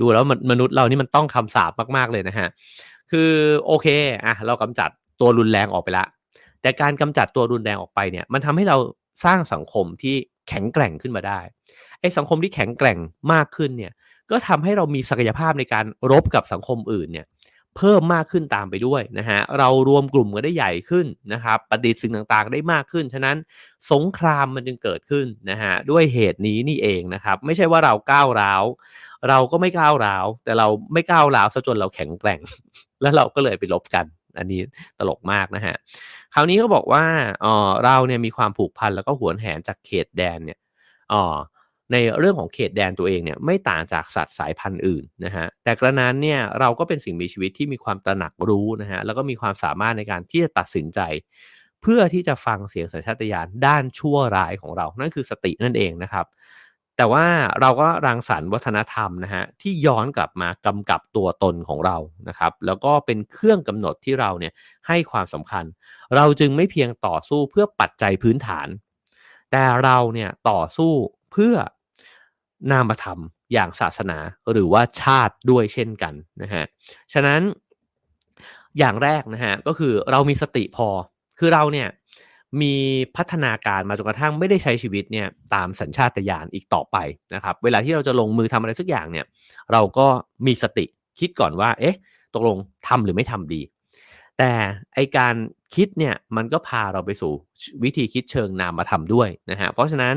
ดูแล้วมนุษย์เรานี่มันต้องคำสาปมากๆเลยนะฮะคือโอเคอะเรากำจัดตัวรุนแรงออกไปละ แต่การกำจัดตัวรุนแรงออกไปเนี่ย มันทำให้เราสร้างสังคมที่แข็งแกร่งขึ้นมาได้ไอ้สังคมที่แข็งแกร่งมากขึ้นเนี่ยก็ทำให้เรามีศักยภาพในการรบกับสังคมอื่นเนี่ยเพิ่มมากขึ้นตามไปด้วยนะฮะเรารวมกลุ่มกันได้ใหญ่ขึ้นนะครับประดิษฐ์สิ่งต่างๆ ได้มากขึ้น ฉะนั้นสงครามมันจึงเกิดขึ้นนะฮะด้วยเหตุนี้นี่เองนะครับ ไม่ใช่ว่าเราก้าวร้าว เราก็ไม่ก้าวร้าว แต่เราไม่ก้าวร้าวซะจนเราแข็งแกร่ง แล้วเราก็เลยไปลบกัน อันนี้ตลกมากนะฮะคราวนี้เขาบอกว่าอ๋อเราเนี่ยมีความผูกพันแล้วก็หวนแหนจากเขตแดนเนี่ยอ๋อ ในเรื่องของเขตแดนตัวเองเนี่ยไม่ต่างจากสัตว์สายพันธุ์อื่นนะฮะแต่กระนั้นเนี่ยเราก็เป็นสิ่งมีชีวิตที่มีความตระหนักรู้นะฮะแล้วก็มีความสามารถในการที่จะตัดสินใจ เพื่อที่จะฟังเสียงสัญชาตญาณด้านชั่วร้ายของเรา นั่นคือสตินั่นเองนะครับ แต่ว่าเราก็รังสรรค์วัฒนธรรมนะฮะที่ย้อนกลับมากำกับตัวตนของเรานะครับ แล้วก็เป็นเครื่องกำหนดที่เราเนี่ยให้ความสำคัญ เราจึงไม่เพียงต่อสู้เพื่อปัจจัยพื้นฐาน แต่เราเนี่ยต่อสู้ เพื่อนามธรรมอย่างศาสนาหรือว่าชาติด้วยเช่นกันนะฮะฉะนั้นอย่างแรกนะฮะก็คือเรามีสติพอ คือเราเนี่ยมีพัฒนาการมาจนกระทั่งไม่ได้ใช้ชีวิตเนี่ยตามสัญชาตญาณอีกต่อไปนะครับเวลาที่เราจะลงมือทำอะไรสักอย่างเนี่ยเราก็มีสติคิดก่อนว่าเอ๊ะตกลงทำหรือไม่ทำดี แต่ไอการคิดเนี่ยมันก็พาเราไปสู่วิธีคิดเชิงนามธรรมด้วยนะฮะเพราะฉะนั้น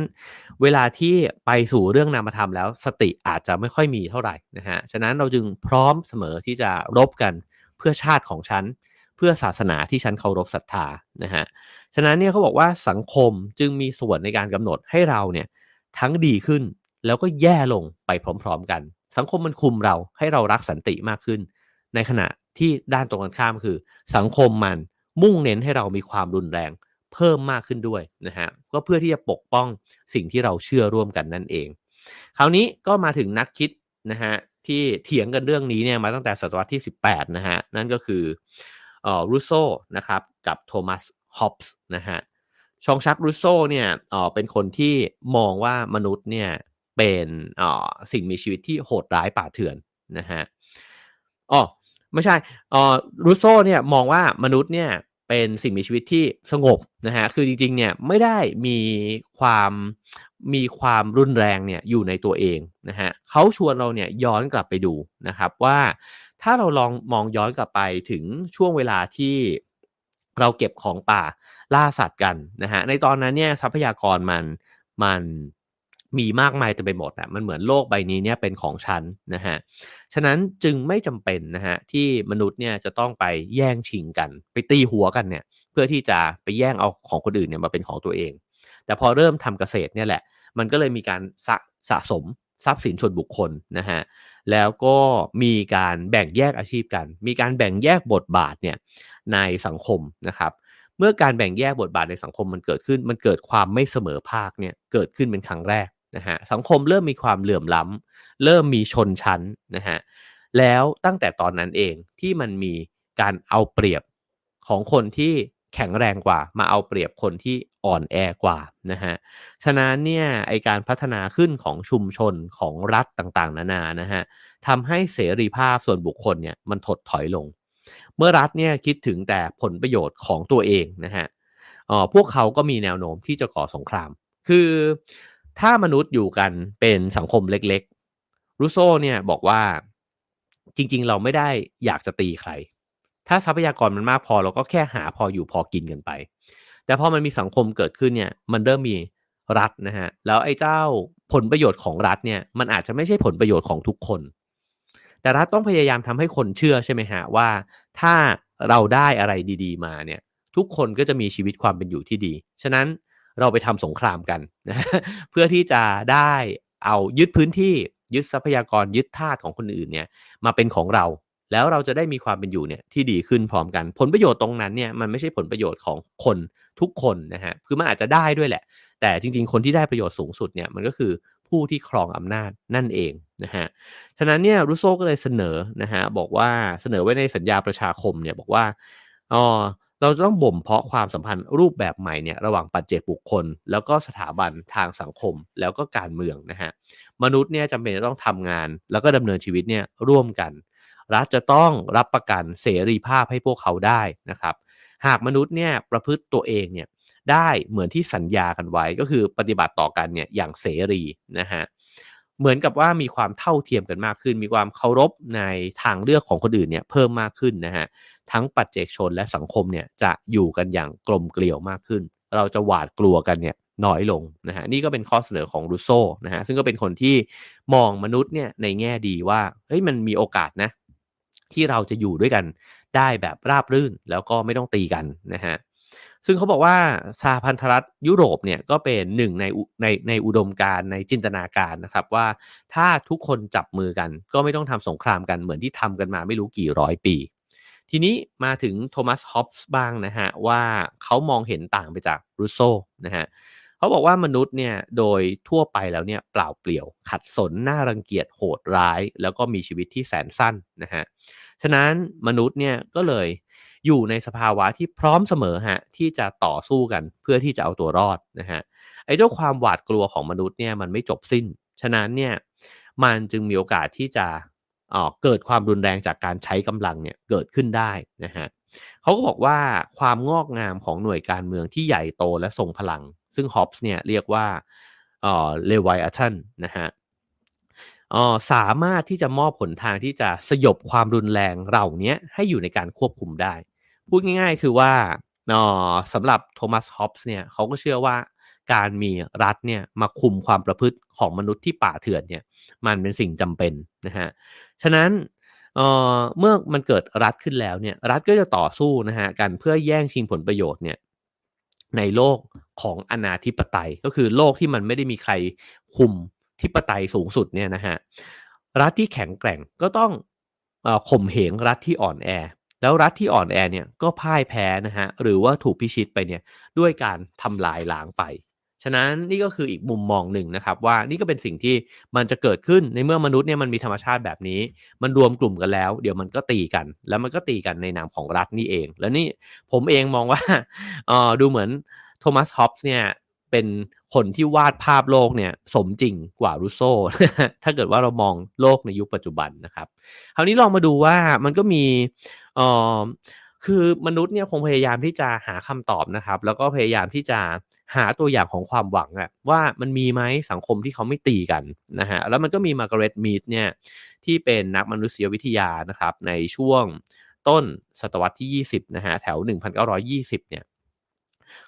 เวลาที่ไปสู่เรื่องนามธรรมแล้วสติอาจจะไม่ค่อยมีเท่าไหร่นะฮะฉะนั้นเราจึงพร้อมเสมอที่จะรบกันเพื่อชาติของฉัน เพื่อศาสนาที่ฉันเคารพศรัทธานะฮะฉะนั้นเนี่ยเขาบอกว่าสังคมจึงมีส่วนในการกำหนดให้เราเนี่ยทั้งดีขึ้นแล้วก็แย่ลงไปพร้อม ๆ กัน สังคมมันคุมเราให้เรารักสันติมากขึ้น ในขณะ ที่ด้านตรงกันข้ามคือ สังคมมันมุ่งเน้นให้เรามีความรุนแรงเพิ่มมากขึ้นด้วยนะฮะก็เพื่อที่จะปกป้องสิ่งที่เราเชื่อร่วมกันนั่นเอง คราวนี้ก็มาถึงนักคิดนะฮะที่เถียงกันเรื่องนี้เนี่ยมาตั้งแต่ศตวรรษที่ 18 นะฮะนั่นก็คือเอ่อรูโซนะครับกับโทมัสฮอบส์นะฮะฌองฌากรูโซเนี่ยอ่อเป็นคนที่มองว่ามนุษย์เนี่ยเป็นอ่อสิ่งมีชีวิตที่โหดร้ายป่าเถื่อนนะฮะอ๋อ ไม่ใช่เออรูโซเนี่ยมองว่ามนุษย์เนี่ยเป็นสิ่งมีชีวิตที่สงบนะฮะ คือจริงๆเนี่ยไม่ได้มีความมีความรุนแรงเนี่ยอยู่ในตัวเองนะฮะเขาชวนเราเนี่ยย้อนกลับไปดูนะครับว่าถ้าเราลองมองย้อนกลับไปถึงช่วงเวลาที่เราเก็บของป่าล่าสัตว์กันนะฮะในตอนนั้นเนี่ยทรัพยากรมันมัน มีมากมายเต็มไปหมดอะมันเหมือนโลกใบนี้เนี่ยเป็นของฉันนะฮะฉะนั้นจึงไม่จำเป็นนะฮะที่มนุษย์เนี่ยจะต้องไปแย่งชิงกัน ไปตีหัวกันเนี่ยเพื่อที่จะไปแย่งเอาของคนอื่นเนี่ยมาเป็นของตัวเอง แต่พอเริ่มทำเกษตรเนี่ยแหละ มันก็เลยมีการสะสะสมทรัพย์สินส่วนบุคคลนะฮะแล้วก็มีการแบ่งแยกอาชีพกัน มีการแบ่งแยกบทบาทเนี่ยในสังคมนะครับเมื่อการแบ่งแยกบทบาทในสังคมมันเกิดขึ้น มันเกิดความไม่เสมอภาคเนี่ยเกิดขึ้นเป็นครั้งแรก นะฮะสังคมเริ่มมีความเหลื่อมล้ำเริ่มมีชนชั้นนะฮะแล้วตั้งแต่ตอนนั้นเองที่มันมีการเอาเปรียบของคนที่แข็งแรงกว่า มาเอาเปรียบคนที่อ่อนแอกว่านะฮะฉะนั้นเนี่ยไอการพัฒนาขึ้นของชุมชนของรัฐต่างๆ นานานะฮะทำให้เสรีภาพส่วนบุคคลเนี่ยมันถดถอยลง เมื่อรัฐเนี่ยคิดถึงแต่ผลประโยชน์ของตัวเองนะฮะอ๋อพวกเขาก็มีแนวโน้มที่จะก่อสงคราม คือ ถ้ามนุษย์อยู่กันเป็นสังคมเล็กๆ รูโซเนี่ยบอกว่าจริงๆ เราไม่ได้อยากจะตีใคร ถ้าทรัพยากรมันมากพอเราก็แค่หาพออยู่พอกินกันไป แต่พอมันมีสังคมเกิดขึ้นเนี่ยมันเริ่มมีรัฐนะฮะ แล้วไอ้เจ้าผลประโยชน์ของรัฐเนี่ยมันอาจจะไม่ใช่ผลประโยชน์ของทุกคน แต่รัฐต้องพยายามทำให้คนเชื่อใช่ไหมฮะว่า ถ้าเราได้อะไรดี ๆ มาเนี่ยทุกคนก็จะมีชีวิตความเป็นอยู่ที่ดี ฉะนั้น เราไปทำสงครามกันนะเพื่อที่จะได้เอายึดพื้นที่ยึดทรัพยากรยึดธาตุของคนอื่นเนี่ยมาเป็นของเรา แล้วเราจะได้มีความเป็นอยู่เนี่ยที่ดีขึ้นพร้อมกัน ผลประโยชน์ตรงนั้นเนี่ยมันไม่ใช่ผลประโยชน์ของคนทุกคนนะฮะคือมันอาจจะได้ด้วยแหละ แต่จริง ๆ คนที่ได้ประโยชน์สูงสุดเนี่ยมันก็คือผู้ที่ครองอำนาจนั่นเองนะฮะฉะนั้นเนี่ยรูโซก็เลยเสนอนะฮะบอกว่าเสนอไว้ในสัญญาประชาคมเนี่ยบอกว่าอ๋อ เราจะต้องบ่มเพาะความสัมพันธ์รูปแบบใหม่เนี่ยระหว่างปัจเจกบุคคล แล้วก็สถาบันทางสังคมแล้วก็การเมืองนะฮะมนุษย์เนี่ยจำเป็นจะต้องทำงาน แล้วก็ดำเนินชีวิตเนี่ยร่วมกัน รัฐจะต้องรับประกันเสรีภาพให้พวกเขาได้นะครับ หากมนุษย์เนี่ยประพฤติตัวเองเนี่ยได้เหมือนที่สัญญากันไว้ก็คือปฏิบัติต่อกันเนี่ยอย่างเสรีนะฮะ เหมือนกับว่ามีความเท่าเทียมกันมากขึ้น มีความเคารพในทางเลือกของคนอื่นเนี่ยเพิ่มมากขึ้นนะฮะทั้งปัจเจกชนและสังคมเนี่ยจะอยู่กันอย่างกลมเกลียวมากขึ้น เราจะหวาดกลัวกันเนี่ยน้อยลงนะฮะนี่ก็เป็นข้อเสนอของรูโซนะฮะซึ่งก็เป็นคนที่มองมนุษย์เนี่ยในแง่ดีว่าเฮ้ยมันมีโอกาสนะที่เราจะอยู่ด้วยกันได้แบบราบรื่นแล้วก็ไม่ต้องตีกันนะฮะ ซึ่งเขาบอกว่าสหพันธรัฐยุโรปเนี่ยก็เป็นหนึ่งในในในอุดมการในจินตนาการนะครับว่าถ้าทุกคนจับมือกัน ก็ไม่ต้องทำสงครามกันเหมือนที่ทำกันมาไม่รู้กี่ร้อยปี ทีนี้มาถึงโทมัสฮอปส์บ้างนะฮะว่าเขามองเห็นต่างไปจากรูโซนะฮะเขาบอกว่ามนุษย์เนี่ยโดยทั่วไปแล้วเนี่ยเปล่าเปลี่ยว ขัดสนน่ารังเกียจโหดร้าย แล้วก็มีชีวิตที่แสนสั้นนะฮะฉะนั้นมนุษย์เนี่ยก็เลย อยู่ในสภาวะที่พร้อมเสมอฮะที่จะต่อสู้กันเพื่อที่จะเอาตัวรอดนะฮะไอ้เจ้าความหวาดกลัวของมนุษย์เนี่ยมันไม่จบสิ้น ฉะนั้นเนี่ยมันจึงมีโอกาสที่จะอ๋อเกิดความรุนแรงจากการใช้กำลังเนี่ยเกิดขึ้นได้นะฮะเขาก็บอกว่าความงอกงามของหน่วยการเมืองที่ใหญ่โตและทรงพลัง ซึ่งฮอปส์เนี่ยเรียกว่าเลวายอัตันนะฮะ สามารถที่จะมอบผลทางที่จะสยบความรุนแรงเหล่านี้ให้อยู่ในการควบคุมได้ พูดง่ายๆคือว่าอ๋อสำหรับโทมัสฮอปส์เนี่ยเขาก็เชื่อว่าการมีรัฐเนี่ยมาคุมความประพฤติของมนุษย์ที่ป่าเถื่อนเนี่ยมันเป็นสิ่งจำเป็นนะฮะฉะนั้นเออเมื่อมันเกิดรัฐขึ้นแล้วเนี่ยรัฐก็จะต่อสู้นะฮะกันเพื่อแย่งชิงผลประโยชน์เนี่ยในโลกของอนาธิปไตยก็คือโลกที่มันไม่ได้มีใครคุม ทิปไตยสูงสุดเนี่ยนะฮะรัฐที่แข็งแกร่งก็ต้องข่มเหงรัฐที่อ่อนแอ แล้วรัฐที่อ่อนแอเนี่ยก็พ่ายแพ้นะฮะหรือว่าถูกพิชิตไปเนี่ยด้วยการทำลายล้างไป ฉะนั้นนี่ก็คืออีกมุมมองหนึ่งนะครับ ว่านี่ก็เป็นสิ่งที่มันจะเกิดขึ้นในเมื่อมนุษย์เนี่ยมันมีธรรมชาติแบบนี้ มันรวมกลุ่มกันแล้ว เดี๋ยวมันก็ตีกัน แล้วมันก็ตีกันในนามของรัฐนี่เอง แล้วนี่ผมเองมองว่าออดูเหมือนโทมัสฮอปส์เนี่ยเป็น คนที่วาดภาพโลกเนี่ยสมจริงกว่ารูโซถ้าเกิดว่าเรามองโลกในยุคปัจจุบันนะครับคราวนี้ลองมาดูว่ามันก็มีเอ่อคือมนุษย์เนี่ยคงพยายามที่จะหาคำตอบนะครับ แล้วก็พยายามที่จะหาตัวอย่างของความหวังอะว่ามันมีไหมสังคมที่เขาไม่ตีกันนะฮะแล้วมันก็มีมาร์กาเร็ตมีดเนี่ยที่เป็นนักมนุษยวิทยานะครับในช่วงต้นศตวรรษที่ 20นะฮะแถว 1920 เนี่ย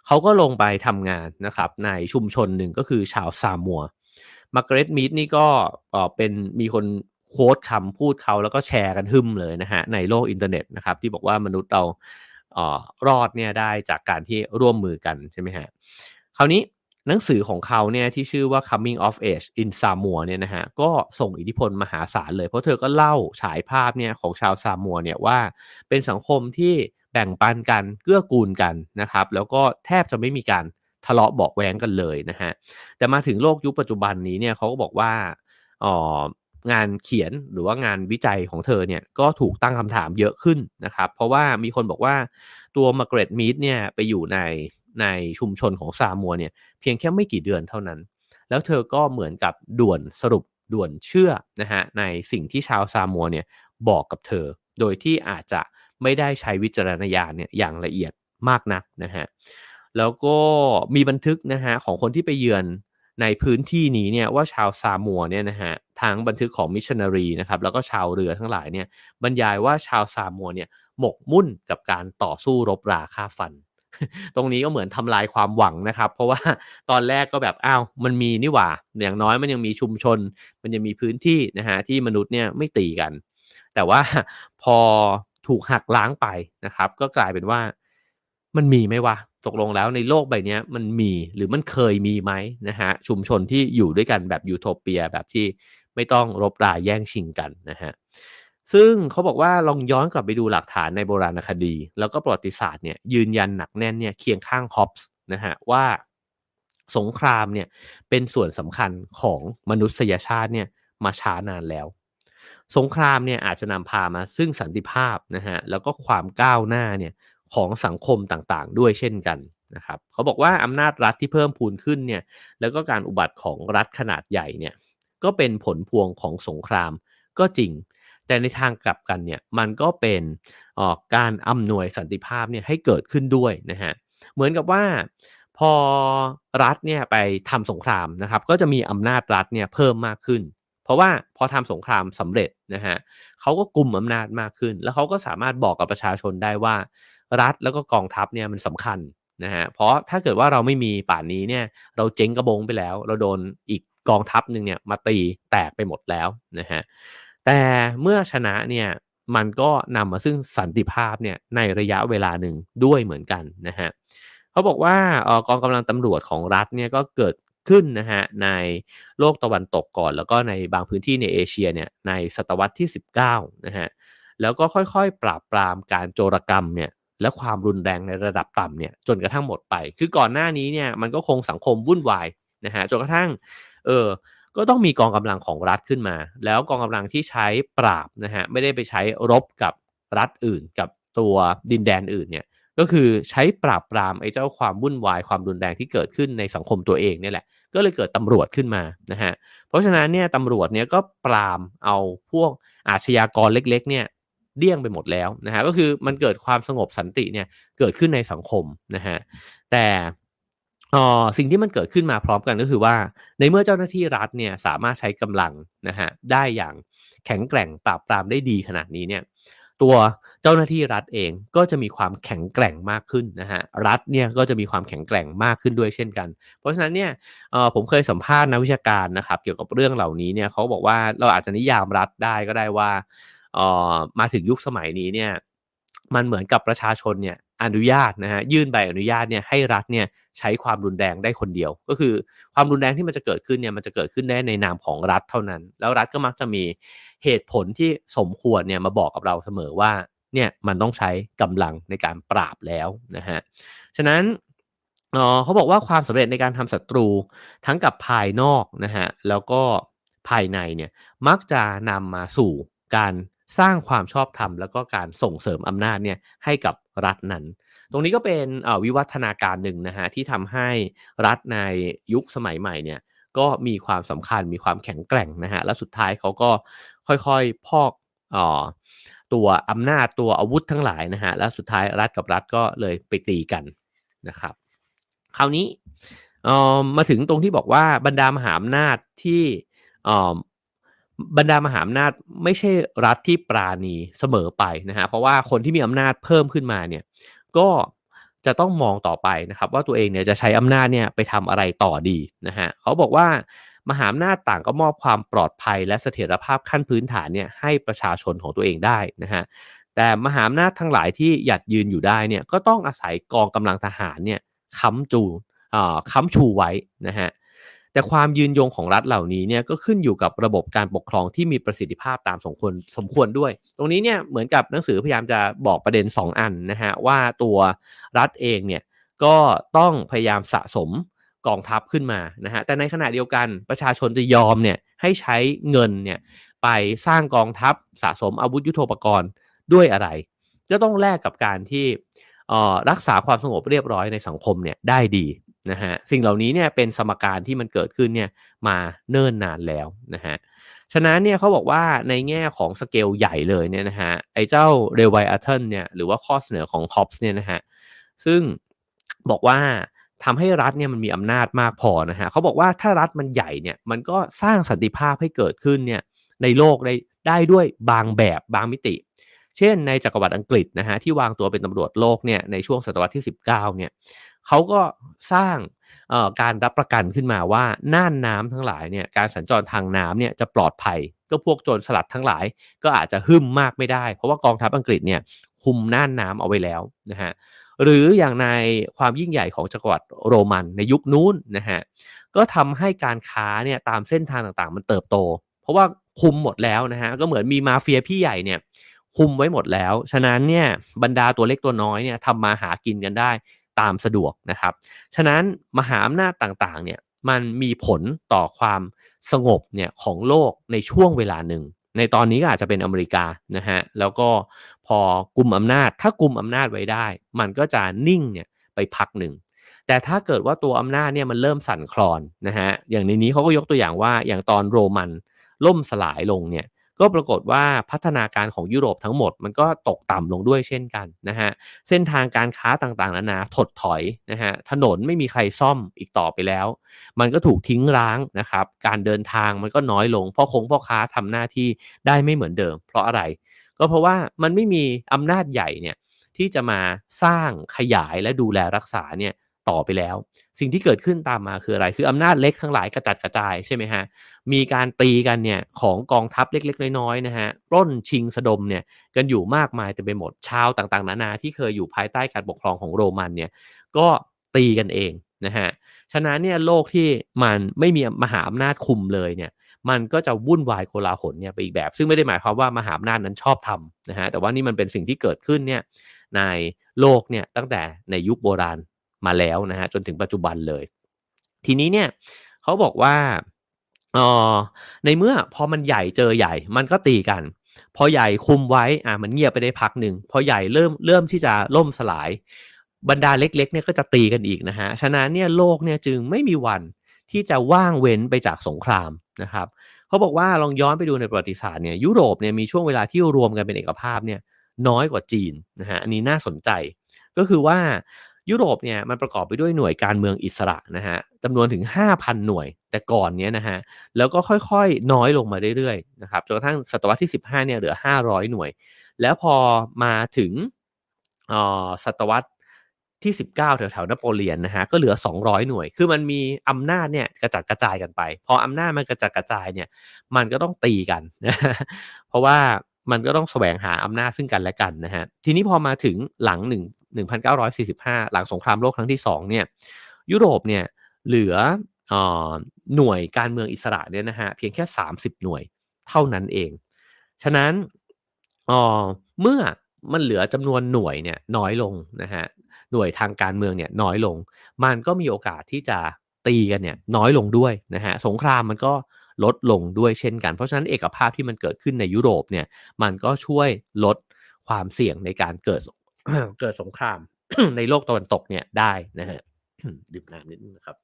เขาก็ลงไปทำงานนะครับในชุมชนหนึ่งก็คือชาวซามัวมาร์กเร็ตมีดนี่ก็เป็นมีคน quote คำพูดเขาแล้วก็แชร์กันหึมเลยนะฮะในโลกอินเทอร์เน็ตนะครับที่บอกว่ามนุษย์เราออรอดเนี่ยได้จากการที่ร่วมมือกันใช่ไหมฮะคราวนี้หนังสือของเขาเนี่ยที่ชื่อว่า coming of age in Samoa เนี่ยนะฮะก็ส่งอิทธิพลมหาศาลเลย เพราะเธอก็เล่าฉายภาพเนี่ยของชาวซามัวเนี่ยว่าเป็นสังคมที่ แบ่งปันกันเกื้อกูลกันนะครับ แล้วก็แทบจะไม่มีการทะเลาะเบาแหวงกันเลยนะฮะแต่มาถึงโลกยุคปัจจุบันนี้เนี่ยเขาก็บอกว่าอ๋องานเขียนหรือว่างานวิจัยของเธอเนี่ยก็ถูกตั้งคำถามเยอะขึ้นนะครับ เพราะว่ามีคนบอกว่าตัวมาเกรตมีดเนี่ยไปอยู่ในในชุมชนของซามัวเนี่ยเพียงแค่ไม่กี่เดือนเท่านั้น แล้วเธอก็เหมือนกับด่วนสรุปด่วนเชื่อนะฮะในสิ่งที่ชาวซามัวเนี่ยบอกกับเธอ โดยที่อาจจะ ไม่ได้ใช้วิจารณญาณเนี่ยอย่างละเอียดมากนักนะฮะแล้วก็มีบันทึกนะฮะของคนที่ไปเยือนในพื้นที่นี้เนี่ยว่าชาวซามัวเนี่ยนะฮะทั้งบันทึกของมิชชันนารีนะครับแล้วก็ชาวเรือทั้งหลายเนี่ยบรรยายว่าชาวซามัวเนี่ยหมกมุ่นกับการต่อสู้รบราฆ่าฟัน ตรงนี้ก็เหมือนทำลายความหวังนะครับ เพราะว่าตอนแรกก็แบบอ้าวมันมีนี่หว่าอย่างน้อยมันยังมีชุมชน มันยังมีพื้นที่นะฮะที่มนุษย์เนี่ยไม่ตีกัน แต่ว่าพอ ถูกหักล้างไปนะครับ ก็กลายเป็นว่ามันมีไหมวะตกลงแล้วในโลกใบนี้มันมีหรือมันเคยมีไหมนะฮะชุมชนที่อยู่ด้วยกันแบบยูโทเปียแบบที่ไม่ต้องรบราแย่งชิงกันนะฮะซึ่งเขาบอกว่าลองย้อนกลับไปดูหลักฐานในโบราณคดี แล้วก็ประวัติศาสตร์เนี่ยยืนยันหนักแน่นเนี่ยเคียงข้างฮอปส์นะฮะว่าสงครามเนี่ยเป็นส่วนสำคัญของมนุษยชาติเนี่ยมาช้านานแล้ว สงครามเนี่ยอาจจะนำพามาซึ่งสันติภาพนะฮะแล้วก็ความก้าวหน้าเนี่ยของสังคมต่างๆ ด้วยเช่นกันนะครับเขาบอกว่าอำนาจรัฐที่เพิ่มพูนขึ้นเนี่ยแล้วก็การอุบัติของรัฐขนาดใหญ่เนี่ยก็เป็นผลพวงของสงครามก็จริง แต่ในทางกลับกันเนี่ยมันก็เป็นการอำนวยสันติภาพเนี่ยให้เกิดขึ้นด้วยนะฮะเหมือนกับว่าพอรัฐเนี่ยไปทำสงครามนะครับก็จะมีอำนาจรัฐเนี่ยเพิ่มมากขึ้น เพราะว่าพอทำสงครามสำเร็จนะฮะเขาก็กลุ่มอำนาจมากขึ้น แล้วเขาก็สามารถบอกกับประชาชนได้ว่า รัฐแล้วก็กองทัพเนี่ยมันสำคัญนะฮะเพราะถ้าเกิดว่าเราไม่มีป่านนี้เนี่ยเราเจ๊งกระบงไปแล้ว เราโดนอีกกองทัพหนึ่งเนี่ยมาตีแตกไปหมดแล้วนะฮะแต่เมื่อชนะเนี่ยมันก็นำมาซึ่งสันติภาพเนี่ยในระยะเวลาหนึ่งด้วยเหมือนกันนะฮะเขาบอกว่ากองกำลังตำรวจของรัฐเนี่ยก็เกิด ขึ้นนะฮะในโลกตะวันตกก่อน แล้วก็ในบางพื้นที่ในเอเชียเนี่ยในศตวรรษที่ 19นะฮะแล้วก็ค่อยๆ ปราบปรามการโจรกรรมเนี่ยและความรุนแรงในระดับต่ำเนี่ยจนกระทั่งหมดไป คือก่อนหน้านี้เนี่ยมันก็คงสังคมวุ่นวายนะฮะจนกระทั่งเออก็ต้องมีกองกำลังของรัฐขึ้นมา แล้วกองกำลังที่ใช้ปราบนะฮะไม่ได้ไปใช้รบกับรัฐอื่นกับตัวดินแดนอื่นเนี่ย ก็คือใช้ปราบปรามไอ้เจ้าความวุ่นวายความรุนแรงที่เกิดขึ้นในสังคมตัวเองเนี่ยแหละ ก็เลยเกิดตำรวจขึ้นมานะฮะเพราะฉะนั้นเนี่ยตำรวจเนี่ยก็ปรามเอาพวกอาชญากรเล็ก ๆ เนี่ยเดี่ยงไปหมดแล้วนะฮะก็คือมันเกิดความสงบสันติเนี่ยเกิดขึ้นในสังคมนะฮะแต่อ๋อสิ่งที่มันเกิดขึ้นมาพร้อมกันก็คือว่า ในเมื่อเจ้าหน้าที่รัฐเนี่ยสามารถใช้กำลังนะฮะได้อย่างแข็งแกร่งปราบปรามได้ดีขนาดนี้เนี่ย ตัวเจ้าหน้าที่รัฐเองก็จะมีความแข็งแกร่งมากขึ้นนะฮะรัฐเนี่ยก็จะมีความแข็งแกร่งมากขึ้นด้วยเช่นกัน เพราะฉะนั้นเนี่ยผมเคยสัมภาษณ์นักวิชาการนะครับเกี่ยวกับเรื่องเหล่านี้เนี่ยเขาบอกว่าเราอาจจะนิยามรัฐได้ก็ได้ว่ามาถึงยุคสมัยนี้เนี่ยมันเหมือนกับประชาชนเนี่ย อนุญาตนะฮะยื่นใบอนุญาตเนี่ยให้รัฐเนี่ยใช้ความรุนแรงได้คนเดียว ก็คือความรุนแรงที่มันจะเกิดขึ้นเนี่ยมันจะเกิดขึ้นได้ในนามของรัฐเท่านั้น แล้วรัฐก็มักจะมีเหตุผลที่สมควรเนี่ยมาบอกกับเราเสมอว่าเนี่ยมันต้องใช้กำลังในการปราบแล้วนะฮะฉะนั้นอ๋อเขาบอกว่าความสำเร็จในการทำศัตรูทั้งกับภายนอกนะฮะแล้วก็ภายในเนี่ยมักจะนำมาสู่การสร้างความชอบธรรมแล้วก็การส่งเสริมอำนาจเนี่ยให้กับ รัฐนั้น ตรงนี้ก็เป็นวิวัฒนาการหนึ่งนะฮะที่ทำให้รัฐในยุคสมัยใหม่เนี่ยก็มีความสำคัญมีความแข็งแกร่งนะฮะและสุดท้ายเขาก็ค่อยๆพอกออตัวอำนาจตัวอาวุธทั้งหลายนะฮะและสุดท้ายรัฐกับรัฐก็เลยไปตีกันนะครับ คราวนี้มาถึงตรงที่บอกว่าบรรดามหาอำนาจที่ บรรดามหาอำนาจไม่ใช่รัฐที่ปราณีเสมอไปนะฮะเพราะว่าคนที่มีอำนาจเพิ่มขึ้นมาเนี่ยก็จะต้องมองต่อไปนะครับว่าตัวเองเนี่ยจะใช้อำนาจเนี่ยไปทำอะไรต่อดีนะฮะเขาบอกว่ามหาอำนาจต่างก็มอบความปลอดภัยและเสถียรภาพขั้นพื้นฐานเนี่ยให้ประชาชนของตัวเองได้นะฮะแต่มหาอำนาจทั้งหลายที่หยัดยืนอยู่ได้เนี่ยก็ต้องอาศัยกองกำลังทหารเนี่ยค้ำจูค้ำชูไว้นะฮะ แต่ความยืนยงของรัฐเหล่านี้เนี่ยก็ขึ้นอยู่กับระบบการปกครองที่มีประสิทธิภาพตามสมควรสมควรด้วย ตรงนี้เนี่ยเหมือนกับหนังสือพยายามจะบอกประเด็น 2 อันนะฮะว่าตัวรัฐเองเนี่ยก็ต้องพยายามสะสมกองทัพขึ้นมานะฮะแต่ในขณะเดียวกันประชาชนจะยอมเนี่ยให้ใช้เงินเนี่ยไปสร้างกองทัพสะสมอาวุธยุโทโธปกรณ์ด้วยอะไรก็ต้องแลกกับการที่รักษาความสงบเรียบร้อยในสังคมเนี่ยได้ดี นะฮะสิ่งเหล่านี้เนี่ยเป็นสมการที่มันเกิดขึ้นเนี่ยมาเนิ่นนานแล้วนะฮะฉะนั้นเนี่ยเขาบอกว่าในแง่ของสเกลใหญ่เลยเนี่ยนะฮะไอ้เจ้า Leviathan เนี่ยหรือว่าข้อเสนอของฮอบส์เนี่ยนะฮะซึ่งบอกว่าทำให้รัฐเนี่ยมันมีอำนาจมากพอนะฮะเขาบอกว่าถ้ารัฐมันใหญ่เนี่ยมันก็สร้างสันติภาพให้เกิดขึ้นเนี่ยในโลกได้ได้ด้วยบางแบบบางมิติ เช่นในจักรวรรดิอังกฤษนะฮะที่วางตัวเป็นตำรวจโลกเนี่ยในช่วงศตวรรษที่ 19เนี่ย เขาก็สร้างการรับประกันขึ้นมาว่าน่านน้ำทั้งหลายเนี่ยการสัญจรทางน้ำเนี่ยจะปลอดภัย ก็พวกโจรสลัดทั้งหลาย ก็อาจจะหึมมากไม่ได้ เพราะว่ากองทัพอังกฤษเนี่ยคุมน่านน้ำเอาไว้แล้วนะฮะหรืออย่างในความยิ่งใหญ่ของจักรวรรดิโรมันในยุคนู้นนะฮะก็ทำให้การค้าเนี่ยตามเส้นทางต่างๆ มันเติบโต เพราะว่าคุมหมดแล้วนะฮะก็เหมือนมีมาเฟียพี่ใหญ่เนี่ยคุมไว้หมดแล้ว ฉะนั้นเนี่ยบรรดาตัวเล็กตัวน้อยเนี่ยทำมาหากินกันได้ ตามสะดวกนะครับ ฉะนั้นมหาอำนาจต่างๆเนี่ยมันมีผลต่อความสงบเนี่ยของโลกในช่วงเวลาหนึ่ง ในตอนนี้ก็อาจจะเป็นอเมริกานะฮะแล้วก็พอกลุ่มอำนาจ ถ้ากลุ่มอำนาจไว้ได้ มันก็จะนิ่งเนี่ยไปพักหนึ่งแต่ถ้าเกิดว่าตัวอำนาจเนี่ยมันเริ่มสั่นคลอนนะฮะอย่างในนี้เขาก็ยกตัวอย่างว่าอย่างตอนโรมันล่มสลายลงเนี่ย ก็ปรากฏว่าพัฒนาการของยุโรปทั้งหมดมันก็ตกต่ำลงด้วยเช่นกันนะฮะเส้นทางการค้าต่างๆนานาถดถอยนะฮะถนนไม่มีใครซ่อมอีกต่อไปแล้ว มันก็ถูกทิ้งร้างนะครับการเดินทางมันก็น้อยลงพ่อคงพ่อค้าทำหน้าที่ได้ไม่เหมือนเดิม เพราะอะไร ก็เพราะว่ามันไม่มีอำนาจใหญ่เนี่ยที่จะมาสร้างขยายและดูแลรักษาเนี่ย ต่อไปแล้ว สิ่งที่เกิดขึ้นตามมาคืออะไร คืออำนาจเล็กทั้งหลายกระจัดกระจายใช่ไหมฮะ มีการตีกันเนี่ยของกองทัพเล็กๆ น้อยๆนะฮะปล้นชิงสะดมเนี่ยกันอยู่มากมายเต็มไปหมดชาวต่างๆ นานาที่เคยอยู่ภายใต้การปกครองของโรมันเนี่ยก็ตีกันเองนะฮะ ฉะนั้นเนี่ยโลกที่มันไม่มีมหาอำนาจคุมเลยเนี่ยมันก็จะวุ่นวายโกลาหลเนี่ยไปอีกแบบ ซึ่งไม่ได้หมายความว่ามหาอำนาจนั้นชอบทำนะฮะแต่ว่านี่มันเป็นสิ่งที่เกิดขึ้นเนี่ยในโลกเนี่ยตั้งแต่ในยุคโบราณ มาแล้วนะฮะจนถึงปัจจุบันเลย ทีนี้เนี่ยเขาบอกว่าอ๋อในเมื่อพอมันใหญ่เจอใหญ่มันก็ตีกัน พอใหญ่คุมไว้อ่ามันเงียบไปได้พักหนึ่งพอใหญ่เริ่มเริ่มที่จะล่มสลาย บรรดาเล็กๆเนี่ยก็จะตีกันอีกนะฮะฉะนั้นเนี่ยโลกเนี่ยจึงไม่มีวันที่จะว่างเว้นไปจากสงครามนะครับเขาบอกว่าลองย้อนไปดูในประวัติศาสตร์เนี่ยยุโรปเนี่ยมีช่วงเวลาที่รวมกันเป็นเอกภาพเนี่ยน้อยกว่าจีนนะฮะอันนี้น่าสนใจก็คือว่า ยุโรปเนี่ยมันประกอบไปด้วยหน่วยการเมืองอิสระนะฮะจำนวนถึง 5,000 หน่วยแต่ก่อนเนี้ยนะฮะแล้วก็ค่อยๆ น้อยลงมาเรื่อยๆนะครับจนกระทั่งศตวรรษที่ 15เนี่ยเหลือ 500 หน่วย แล้วพอมาถึงศตวรรษที่ 19 แถวๆนโปเลียนนะฮะก็เหลือ 200 หน่วย คือมันมีอำนาจเนี่ยกระจัดกระจายกันไป พออำนาจมันกระจัดกระจายเนี่ยมันก็ต้องตีกันนะเพราะว่ามันก็ต้องแสวงหาอำนาจซึ่งกันและกันนะฮะทีนี้พอมาถึงหลังหนึ่ง 1945 หลังสงครามโลกครั้งที่ 2 เนี่ย ยุโรปเนี่ยเหลือหน่วยการเมืองอิสระเนี่ยนะฮะเพียงแค่ 30 หน่วยเท่านั้นเอง ฉะนั้นเมื่อมันเหลือจำนวนหน่วยเนี่ยน้อยลงนะฮะหน่วยทางการเมืองเนี่ยน้อยลง มันก็มีโอกาสที่จะตีกันเนี่ยน้อยลงด้วยนะฮะสงครามมันก็ลดลงด้วยเช่นกัน เพราะฉะนั้นเอกภาพที่มันเกิดขึ้นในยุโรปเนี่ยมันก็ช่วยลดความเสี่ยงในการเกิด เกิดสงครามในโลกตะวันตกเนี่ยได้นะฮะดื่มน้ำนิดนึงนะครับ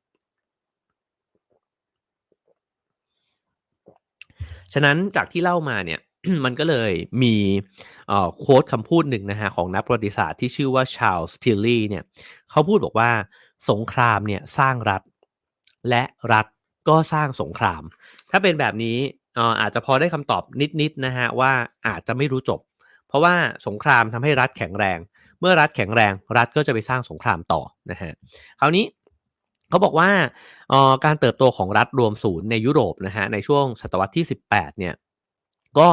ฉะนั้นจากที่เล่ามาเนี่ยมันก็เลยมีโค้ดคำพูดหนึ่งนะฮะของนักประวัติศาสตร์ที่ชื่อว่าชาลส์ทิลลี่เนี่ยเขาพูดบอกว่าสงครามเนี่ยสร้างรัฐ และรัฐก็สร้างสงคราม ถ้าเป็นแบบนี้อาจจะพอได้คำตอบนิดๆนะฮะว่าอาจจะไม่รู้จบ เพราะว่าสงครามทำให้รัฐแข็งแรง เมื่อรัฐแข็งแรง รัฐก็จะไปสร้างสงครามต่อนะฮะคราวนี้เขาบอกว่าการเติบโตของรัฐรวมศูนย์ในยุโรปนะฮะในช่วงศตวรรษที่ 18 เนี่ยก็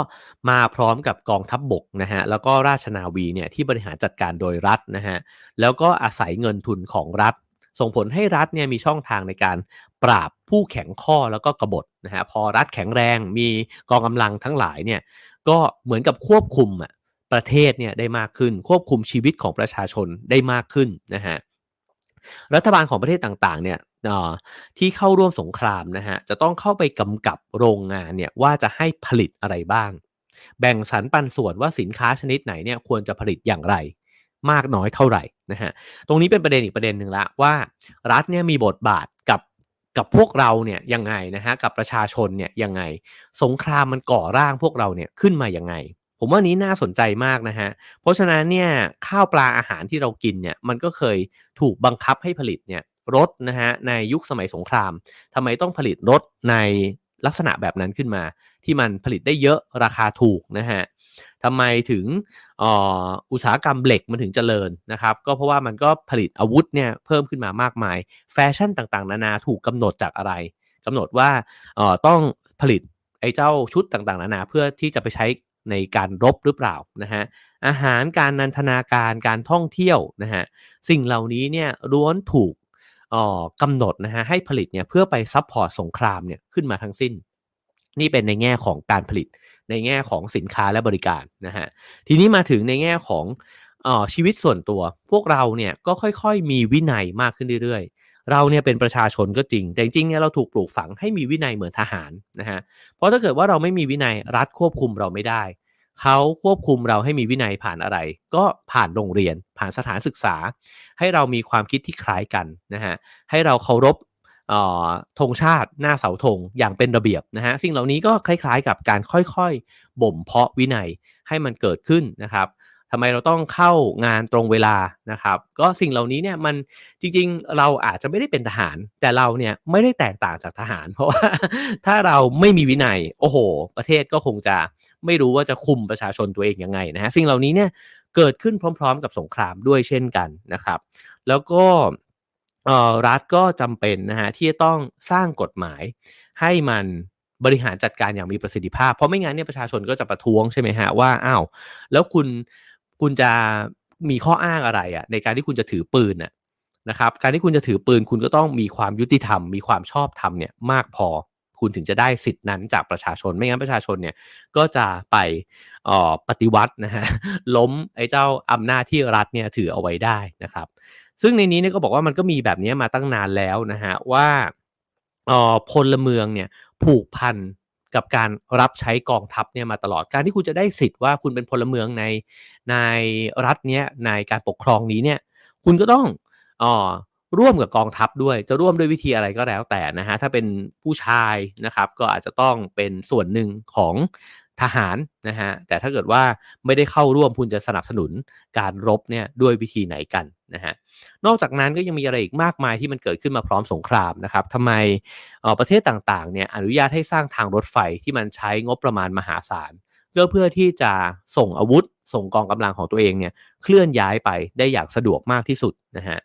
มาพร้อมกับกองทัพบบกนะฮะแล้วก็ราชนาวีเนี่ยที่บริหารจัดการโดยรัฐนะฮะแล้วก็อาศัยเงินทุนของรัฐ ส่งผลให้รัฐเนี่ยมีช่องทางในการปราบผู้แข็งข้อแล้วก็กบฏนะฮะพอรัฐแข็งแรงมีกองกำลังทั้งหลายเนี่ยก็เหมือนกับควบคุมอะ ประเทศเนี่ยได้มากขึ้น ควบคุมชีวิตของประชาชนได้มากขึ้นนะฮะรัฐบาลของประเทศต่างๆเนี่ยที่เข้าร่วมสงครามนะฮะจะต้องเข้าไปกำกับโรงงานเนี่ยว่าจะให้ผลิตอะไรบ้าง แบ่งสรรปันส่วนว่าสินค้าชนิดไหนเนี่ยควรจะผลิตอย่างไรมากน้อยเท่าไหร่นะฮะตรงนี้เป็นประเด็นอีกประเด็นหนึ่งละว่ารัฐเนี่ยมีบทบาทกับกับพวกเราเนี่ยยังไงนะฮะกับประชาชนเนี่ยยังไง สงครามมันก่อร่างพวกเราเนี่ยขึ้นมาอยังไง ผมว่านี้น่าสนใจมากนะฮะ เพราะฉะนั้นเนี่ยข้าวปลาอาหารที่เรากินเนี่ยมันก็เคยถูกบังคับให้ผลิตเนี่ยรถนะฮะในยุคสมัยสงครามทำไมต้องผลิตรถในลักษณะแบบนั้นขึ้นมา ที่มันผลิตได้เยอะราคาถูกนะฮะทำไมถึงอุตสาหกรรมเหล็กมันถึงเจริญนะครับก็เพราะว่ามันก็ผลิตอาวุธเนี่ยเพิ่มขึ้นมามากมาย แฟชั่นต่างๆ นานาถูกกำหนดจากอะไรกำหนดว่าต้องผลิตไอ้เจ้าชุดต่างๆ นานาเพื่อที่จะไปใช้ ในการรบหรือเปล่านะฮะอาหารการนันทนาการการท่องเที่ยวนะฮะสิ่งเหล่านี้เนี่ยล้วนถูกกำหนดนะฮะให้ผลิตเนี่ยเพื่อไป support สงครามเนี่ยขึ้นมาทั้งสิ้น นี่เป็นในแง่ของการผลิตในแง่ของสินค้าและบริการนะฮะทีนี้มาถึงในแง่ของอชีวิตส่วนตัว พวกเราเนี่ยก็ค่อยๆ มีวินัยมากขึ้นเรื่อย เราเนี่ยเป็นประชาชนก็จริง แต่จริงๆเนี่ยเราถูกปลูกฝังให้มีวินัยเหมือนทหารนะฮะเพราะถ้าเกิดว่าเราไม่มีวินัยรัฐควบคุมเราไม่ได้เขาควบคุมเราให้มีวินัยผ่านอะไร ก็ผ่านโรงเรียน ผ่านสถานศึกษา ให้เรามีความคิดที่คล้ายกันนะฮะให้เราเคารพธงชาติหน้าเสาธงอย่างเป็นระเบียบนะฮะสิ่งเหล่านี้ก็คล้ายๆ กับการค่อยๆ บ่มเพาะวินัยให้มันเกิดขึ้นนะครับ ทำไมเราต้องเข้างานตรงเวลานะครับ ก็สิ่งเหล่านี้เนี่ยมันจริงๆ เราอาจจะไม่ได้เป็นทหาร แต่เราเนี่ยไม่ได้แตกต่างจากทหาร เพราะว่าถ้าเราไม่มีวินัยโอ้โห ประเทศก็คงจะไม่รู้ว่าจะคุมประชาชนตัวเองยังไงนะฮะสิ่งเหล่านี้เนี่ยเกิดขึ้นพร้อม ๆ กับสงครามด้วยเช่นกันนะครับ แล้วก็รัฐก็จำเป็นนะฮะที่จะต้องสร้างกฎหมายให้มันบริหารจัดการอย่างมีประสิทธิภาพ เพราะไม่งั้นเนี่ยประชาชนก็จะประท้วงใช่ไหมฮะว่าอ้าวแล้วคุณ คุณจะมีข้ออ้างอะไรอะ่ะในการที่คุณจะถือปืนน่ะนะครับการที่คุณจะถือปืนคุณก็ต้องมีความยุติธรรม มีความชอบธรรมเนี่ยมากพอคุณถึงจะได้สิทธินั้นจากประชาชนไม่งั้นประชาชนเนี่ยก็จะไปปฏิวัตินะฮะล้มไอ้เจ้าอำนาจที่รัฐเนี่ยถือเอาไว้ได้นะครับ ซึ่งในนี้เนี่ยก็บอกว่ามันก็มีแบบนี้มาตั้งนานแล้วนะฮะว่าพลเมืองเนี่ยผูกพัน กับการรับใช้กองทัพเนี่ยมาตลอดการที่คุณจะได้สิทธิ์ว่าคุณเป็นพลเมืองในในรัฐเนี้ยในการปกครองนี้เนี่ยคุณก็ต้องอ๋อร่วมกับกองทัพด้วยจะร่วมด้วยวิธีอะไรก็แล้วแต่นะฮะถ้าเป็นผู้ชายนะครับก็อาจจะต้องเป็นส่วนหนึ่งของ ทหารนะฮะแต่ถ้าเกิดว่าไม่ได้เข้าร่วมคุณจะสนับสนุนการรบเนี่ยด้วยวิธีไหนกันนะฮะนอกจากนั้นก็ยังมีอะไรอีกมากมายที่มันเกิดขึ้นมาพร้อมสงครามนะครับทำไมประเทศต่างๆเนี่ยอนุญาตให้สร้างทางรถไฟที่มันใช้งบประมาณมหาศาลเพื่อเพื่อที่จะส่งอาวุธ ส่งกองกำลังของตัวเองเนี่ยเคลื่อนย้ายไปได้อย่างสะดวกมากที่สุดนะฮะ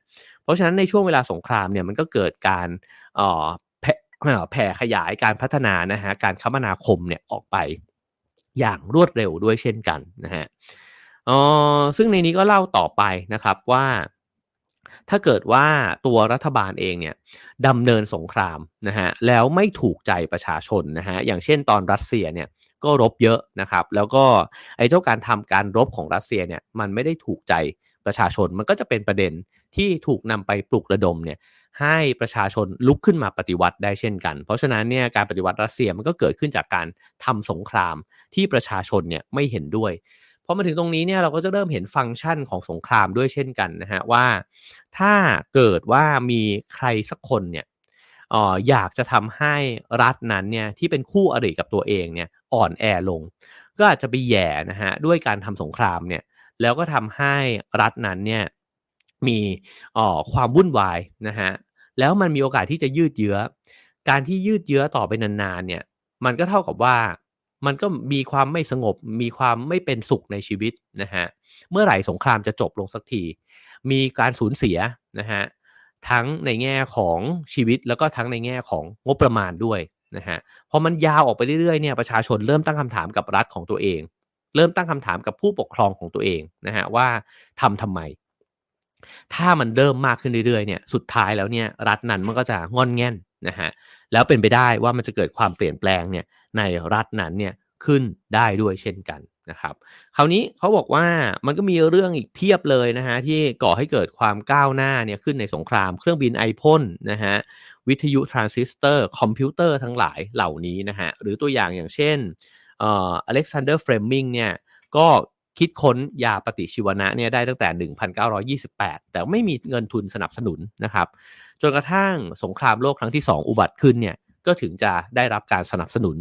เพราะฉะนั้นในช่วงเวลาสงครามเนี่ยมันก็เกิดการแผ่ขยายการพัฒนานะฮะการคมนาคมเนี่ยออกไป อย่างรวดเร็วด้วยเช่นกันนะฮะอ๋อซึ่งในนี้ก็เล่าต่อไปนะครับว่า ถ้าเกิดว่าตัวรัฐบาลเองเนี่ยดำเนินสงครามนะฮะแล้วไม่ถูกใจประชาชนนะฮะอย่างเช่นตอนรัสเซียเนี่ยก็รบเยอะนะครับ แล้วก็ไอ้เจ้าการทำการรบของรัสเซียเนี่ยมันไม่ได้ถูกใจประชาชนมันก็จะเป็นประเด็นที่ถูกนำไปปลุกระดมเนี่ย ให้ประชาชนลุกขึ้นมาปฏิวัติได้เช่นกัน เพราะฉะนั้นเนี่ยการปฏิวัติรัสเซียมันก็เกิดขึ้นจากการทำสงครามที่ประชาชนเนี่ยไม่เห็นด้วยพอมาถึงตรงนี้เนี่ยเราก็จะเริ่มเห็นฟังก์ชันของสงครามด้วยเช่นกันนะฮะว่า ถ้าเกิดว่ามีใครสักคนเนี่ยอออยากจะทำให้รัฐนั้นเนี่ยที่เป็นคู่อริกับตัวเองเนี่ยอ่อนแอลง ก็อาจจะไปแย่นะฮะด้วยการทำสงครามเนี่ยแล้วก็ทำให้รัฐนั้นเนี่ยมีออความวุ่นวายนะฮะ แล้วมันมีโอกาสที่จะยืดเยื้อ การที่ยืดเยื้อต่อไปนานๆเนี่ย มันก็เท่ากับว่ามันก็มีความไม่สงบ มีความไม่เป็นสุขในชีวิตนะฮะ เมื่อไหร่สงครามจะจบลงสักที มีการสูญเสียนะฮะ ทั้งในแง่ของชีวิตแล้วก็ทั้งในแง่ของงบประมาณด้วยนะฮะ พอมันยาวออกไปเรื่อยๆเนี่ยประชาชนเริ่มตั้งคำถามกับรัฐของตัวเอง เริ่มตั้งคำถามกับผู้ปกครองของตัวเองนะฮะว่าทำทำไม ถ้ามันเริ่มมากขึ้นเรื่อยๆเนี่ยสุดท้ายแล้วเนี่ยรัฐนั้นมันก็จะงอนแง่นนะฮะแล้วเป็นไปได้ว่ามันจะเกิดความเปลี่ยนแปลงเนี่ยในรัฐนั้นเนี่ยขึ้นได้ด้วยเช่นกันนะครับคราวนี้เขาบอกว่ามันก็มีเรื่องอีกเพียบเลยนะฮะที่ก่อให้เกิดความก้าวหน้าเนี่ยขึ้นในสงครามเครื่องบินไอพ่นนะฮะวิทยุทรานซิสเตอร์คอมพิวเตอร์ทั้งหลายเหล่านี้นะฮะหรือตัวอย่างอย่างเช่นเอ่ออเล็กซานเดอร์เฟลมมิงเนี่ยก็ คิดค้นยาปฏิชีวนะเนี่ยได้ตั้งแต่ 1928 แต่ไม่มีเงินทุนสนับสนุนนะครับ จนกระทั่งสงครามโลกครั้งที่ 2 อุบัติขึ้นเนี่ยก็ถึงจะได้รับการสนับสนุน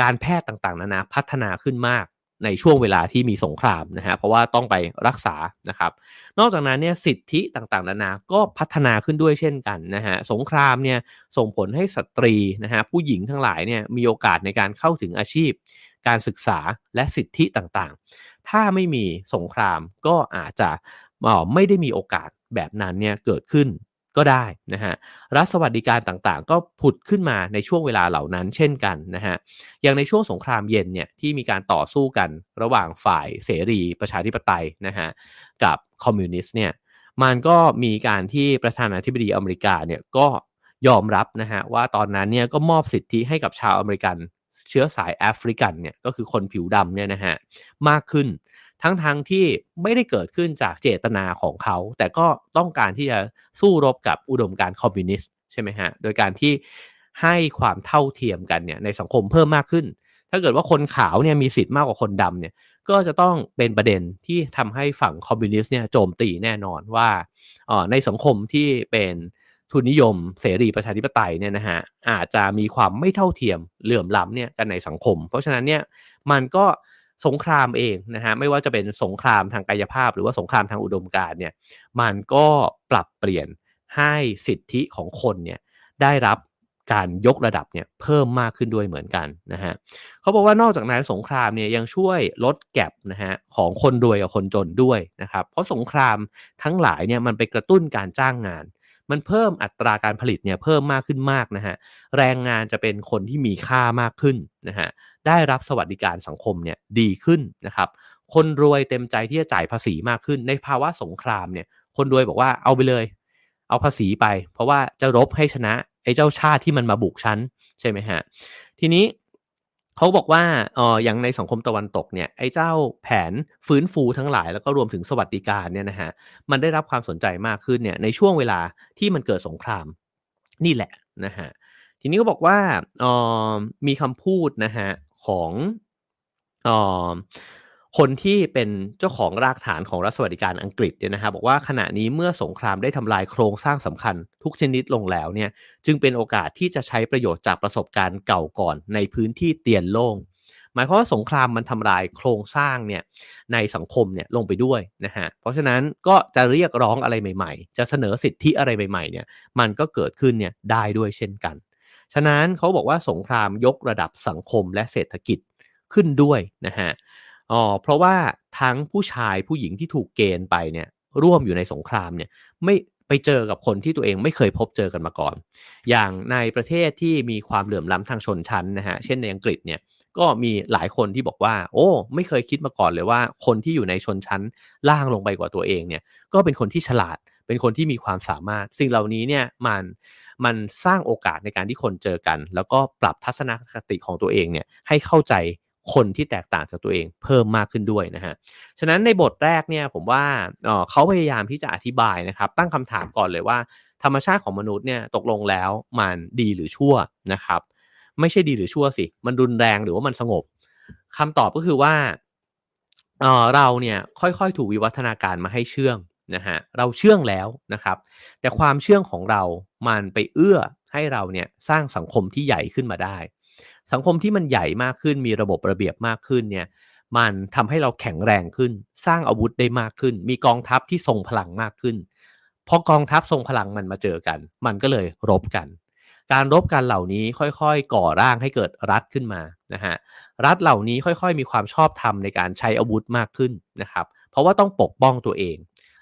การแพทย์ต่างๆ นานาพัฒนาขึ้นมากในช่วงเวลาที่มีสงครามนะฮะเพราะว่าต้องไปรักษานะครับ นอกจากนั้นเนี่ยสิทธิต่างๆ นานาก็พัฒนาขึ้นด้วยเช่นกันนะฮะสงครามเนี่ยส่งผลให้สตรีนะฮะผู้หญิงทั้งหลายเนี่ยมีโอกาสในการเข้าถึงอาชีพ การศึกษาและสิทธิต่างๆ ถ้าไม่มีสงครามก็อาจจะไม่ได้มีโอกาสแบบนั้นเนี่ยเกิดขึ้นก็ได้นะฮะรัฐสวัสดิการต่างๆ ก็ผุดขึ้นมาในช่วงเวลาเหล่านั้นเช่นกันนะฮะอย่างในช่วงสงครามเย็นเนี่ยที่มีการต่อสู้กันระหว่างฝ่ายเสรีประชาธิปไตยนะฮะกับคอมมิวนิสต์เนี่ยมันก็มีการที่ประธานาธิบดีอเมริกาเนี่ยก็ยอมรับนะฮะว่าตอนนั้นเนี่ยก็มอบสิทธิให้กับชาวอเมริกัน เชื้อสายแอฟริกันเนี่ยก็คือคนผิวดำเนี่ยนะฮะมากขึ้น ทั้งๆที่ไม่ได้เกิดขึ้นจากเจตนาของเขา แต่ก็ต้องการที่จะสู้รบกับอุดมการณ์คอมมิวนิสต์ใช่ไหมฮะโดยการที่ให้ความเท่าเทียมกันเนี่ยในสังคมเพิ่มมากขึ้น ถ้าเกิดว่าคนขาวเนี่ยมีสิทธิ์มากกว่าคนดำเนี่ยก็จะต้องเป็นประเด็นที่ทำให้ฝั่งคอมมิวนิสต์เนี่ยโจมตีแน่นอนว่าในสังคมที่เป็น ทุนนิยมเสรีประชาธิปไตยเนี่ยนะฮะอาจจะมีความไม่เท่าเทียมเหลื่อมล้ำเนี่ยกันในสังคม เพราะฉะนั้นเนี่ยมันก็สงครามเองนะฮะไม่ว่าจะเป็นสงครามทางกายภาพ หรือว่าสงครามทางอุดมการเนี่ยมันก็ปรับเปลี่ยนให้สิทธิของคนเนี่ยได้รับการยกระดับเนี่ยเพิ่มมากขึ้นด้วยเหมือนกันนะฮะเขาบอกว่านอกจากนั้นสงครามเนี่ยยังช่วยลดแกลบนะฮะของคนรวยกับคนจนด้วยนะครับเพราะสงครามทั้งหลายเนี่ยมันไปกระตุ้นการจ้างงาน มันเพิ่มอัตราการผลิตเนี่ยเพิ่มมากขึ้นมากนะฮะแรงงานจะเป็นคนที่มีค่ามากขึ้นนะฮะได้รับสวัสดิการสังคมเนี่ยดีขึ้นนะครับคนรวยเต็มใจที่จะจ่ายภาษีมากขึ้น ในภาวะสงครามเนี่ยคนรวยบอกว่าเอาไปเลย เอาภาษีไป เพราะว่าจะรบให้ชนะไอ้เจ้าชาติที่มันมาบุกชั้นใช่ไหมฮะทีนี้ เขาบอกว่าอ๋ออย่างในสังคมตะวันตกเนี่ยไอ้เจ้าแผนฟื้นฟูทั้งหลายแล้วก็รวมถึงสวัสดิการเนี่ยนะฮะมันได้รับความสนใจมากขึ้นเนี่ยในช่วงเวลาที่มันเกิดสงครามนี่แหละนะฮะทีนี้ก็บอกว่าอ๋อมีคำพูดนะฮะของอ๋อ คนที่เป็นเจ้าของรากฐานของรัฐสวัสดิการอังกฤษเนี่ยนะครับบอกว่าขณะนี้เมื่อสงครามได้ทำลายโครงสร้างสำคัญทุกชนิดลงแล้วเนี่ยจึงเป็นโอกาสที่จะใช้ประโยชน์จากประสบการณ์เก่าก่อนในพื้นที่เตียนโล่งหมายความว่าสงครามมันทำลายโครงสร้างเนี่ยในสังคมเนี่ยลงไปด้วยนะฮะเพราะฉะนั้นก็จะเรียกร้องอะไรใหม่ๆ จะเสนอสิทธิอะไรใหม่ๆเนี่ยมันก็เกิดขึ้นเนี่ยได้ด้วยเช่นกัน ฉะนั้นเขาบอกว่าสงครามยกระดับสังคมและเศรษฐกิจขึ้นด้วยนะฮะ อ๋อเพราะว่าทั้งผู้ชายผู้หญิงที่ถูกเกณฑ์ไปเนี่ยร่วมอยู่ในสงครามเนี่ยไม่ไปเจอกับคนที่ตัวเองไม่เคยพบเจอกันมาก่อน อย่างในประเทศที่มีความเหลื่อมล้ำทางชนชั้นนะฮะเช่นในอังกฤษเนี่ยก็มีหลายคนที่บอกว่า โอ้ ไม่เคยคิดมาก่อนเลยว่า คนที่อยู่ในชนชั้นล่างลงไปกว่าตัวเองเนี่ยก็เป็นคนที่ฉลาดเป็นคนที่มีความสามารถ สิ่งเหล่านี้เนี่ยมันมันสร้างโอกาสในการที่คนเจอกัน แล้วก็ปรับทัศนคติของตัวเองเนี่ยให้เข้าใจ คนที่แตกต่างจากตัวเองเพิ่มมากขึ้นด้วยนะฮะ ฉะนั้นในบทแรกเนี่ยผมว่าเขาพยายามที่จะอธิบายนะครับ ตั้งคำถามก่อนเลยว่า ธรรมชาติของมนุษย์เนี่ยตกลงแล้วมันดีหรือชั่วนะครับ ไม่ใช่ดีหรือชั่วสิ มันรุนแรงหรือว่ามันสงบคำตอบก็คือว่าเราเนี่ยค่อยๆ ถูกวิวัฒนาการมาให้เชื่องนะฮะเราเชื่องแล้วนะครับ แต่ความเชื่องของเรามันไปเอื้อให้เราเนี่ยสร้างสังคมที่ใหญ่ขึ้นมาได้ สังคมที่มันใหญ่มากขึ้นมีระบบระเบียบมากขึ้นเนี่ยมันทำให้เราแข็งแรงขึ้น สร้างอาวุธได้มากขึ้น มีกองทัพที่ทรงพลังมากขึ้นพอกองทัพทรงพลังมันมาเจอกัน มันก็เลยรบกัน การรบกันเหล่านี้ค่อยๆ ก่อร่างให้เกิดรัฐขึ้นมานะฮะรัฐเหล่านี้ค่อยๆ มีความชอบธรรมในการใช้อาวุธมากขึ้นนะครับ เพราะว่าต้องปกป้องตัวเอง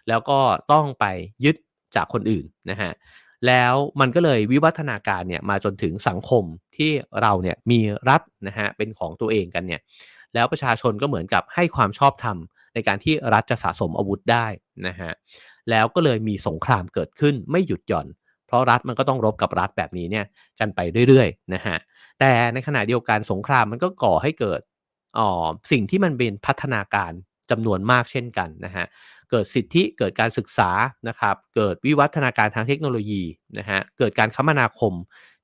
แล้วก็ต้องไปยึดจากคนอื่นนะฮะ แล้วมันก็เลยวิวัฒนาการเนี่ยมาจนถึงสังคมที่เราเนี่ยมีรัฐนะฮะเป็นของตัวเองกันเนี่ยแล้วประชาชนก็เหมือนกับให้ความชอบธรรมในการที่รัฐจะสะสมอาวุธได้นะฮะแล้วก็เลยมีสงครามเกิดขึ้นไม่หยุดหย่อน เพราะรัฐมันก็ต้องรบกับรัฐแบบนี้เนี่ยกันไปเรื่อยๆนะฮะแต่ในขณะเดียวกันสงครามมันก็ก่อให้เกิดอ๋อสิ่งที่มันเป็นพัฒนาการจำนวนมากเช่นกันนะฮะ เกิดสิทธิเกิดการศึกษานะครับ เกิดวิวัฒนาการทางเทคโนโลยีนะฮะเกิดการคมนาคม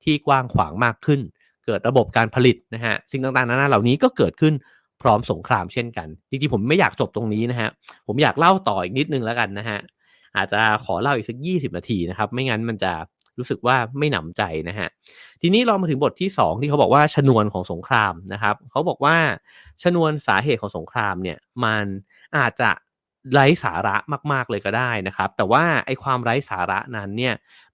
ที่กว้างขวางมากขึ้น เกิดระบบการผลิตนะฮะสิ่งต่างๆนานาเหล่านี้ก็เกิดขึ้นพร้อมสงครามเช่นกันจริงๆผมไม่อยากจบตรงนี้นะฮะผมอยากเล่าต่ออีกนิดนึงแล้วกันนะฮะอาจจะขอเล่าอีกสัก 20 นาทีนะครับ ไม่งั้นมันจะรู้สึกว่าไม่หนำใจนะฮะ ทีนี้เรามาถึงบทที่ 2 ที่เขาบอกว่าชนวนของสงครามนะครับ เขาบอกว่าชนวนสาเหตุของสงครามเนี่ยมันอาจจะ ไร้สาระมาก ๆ เลยก็ได้นะครับ แต่ว่าไอ้ความไร้สาระนั้นเนี่ย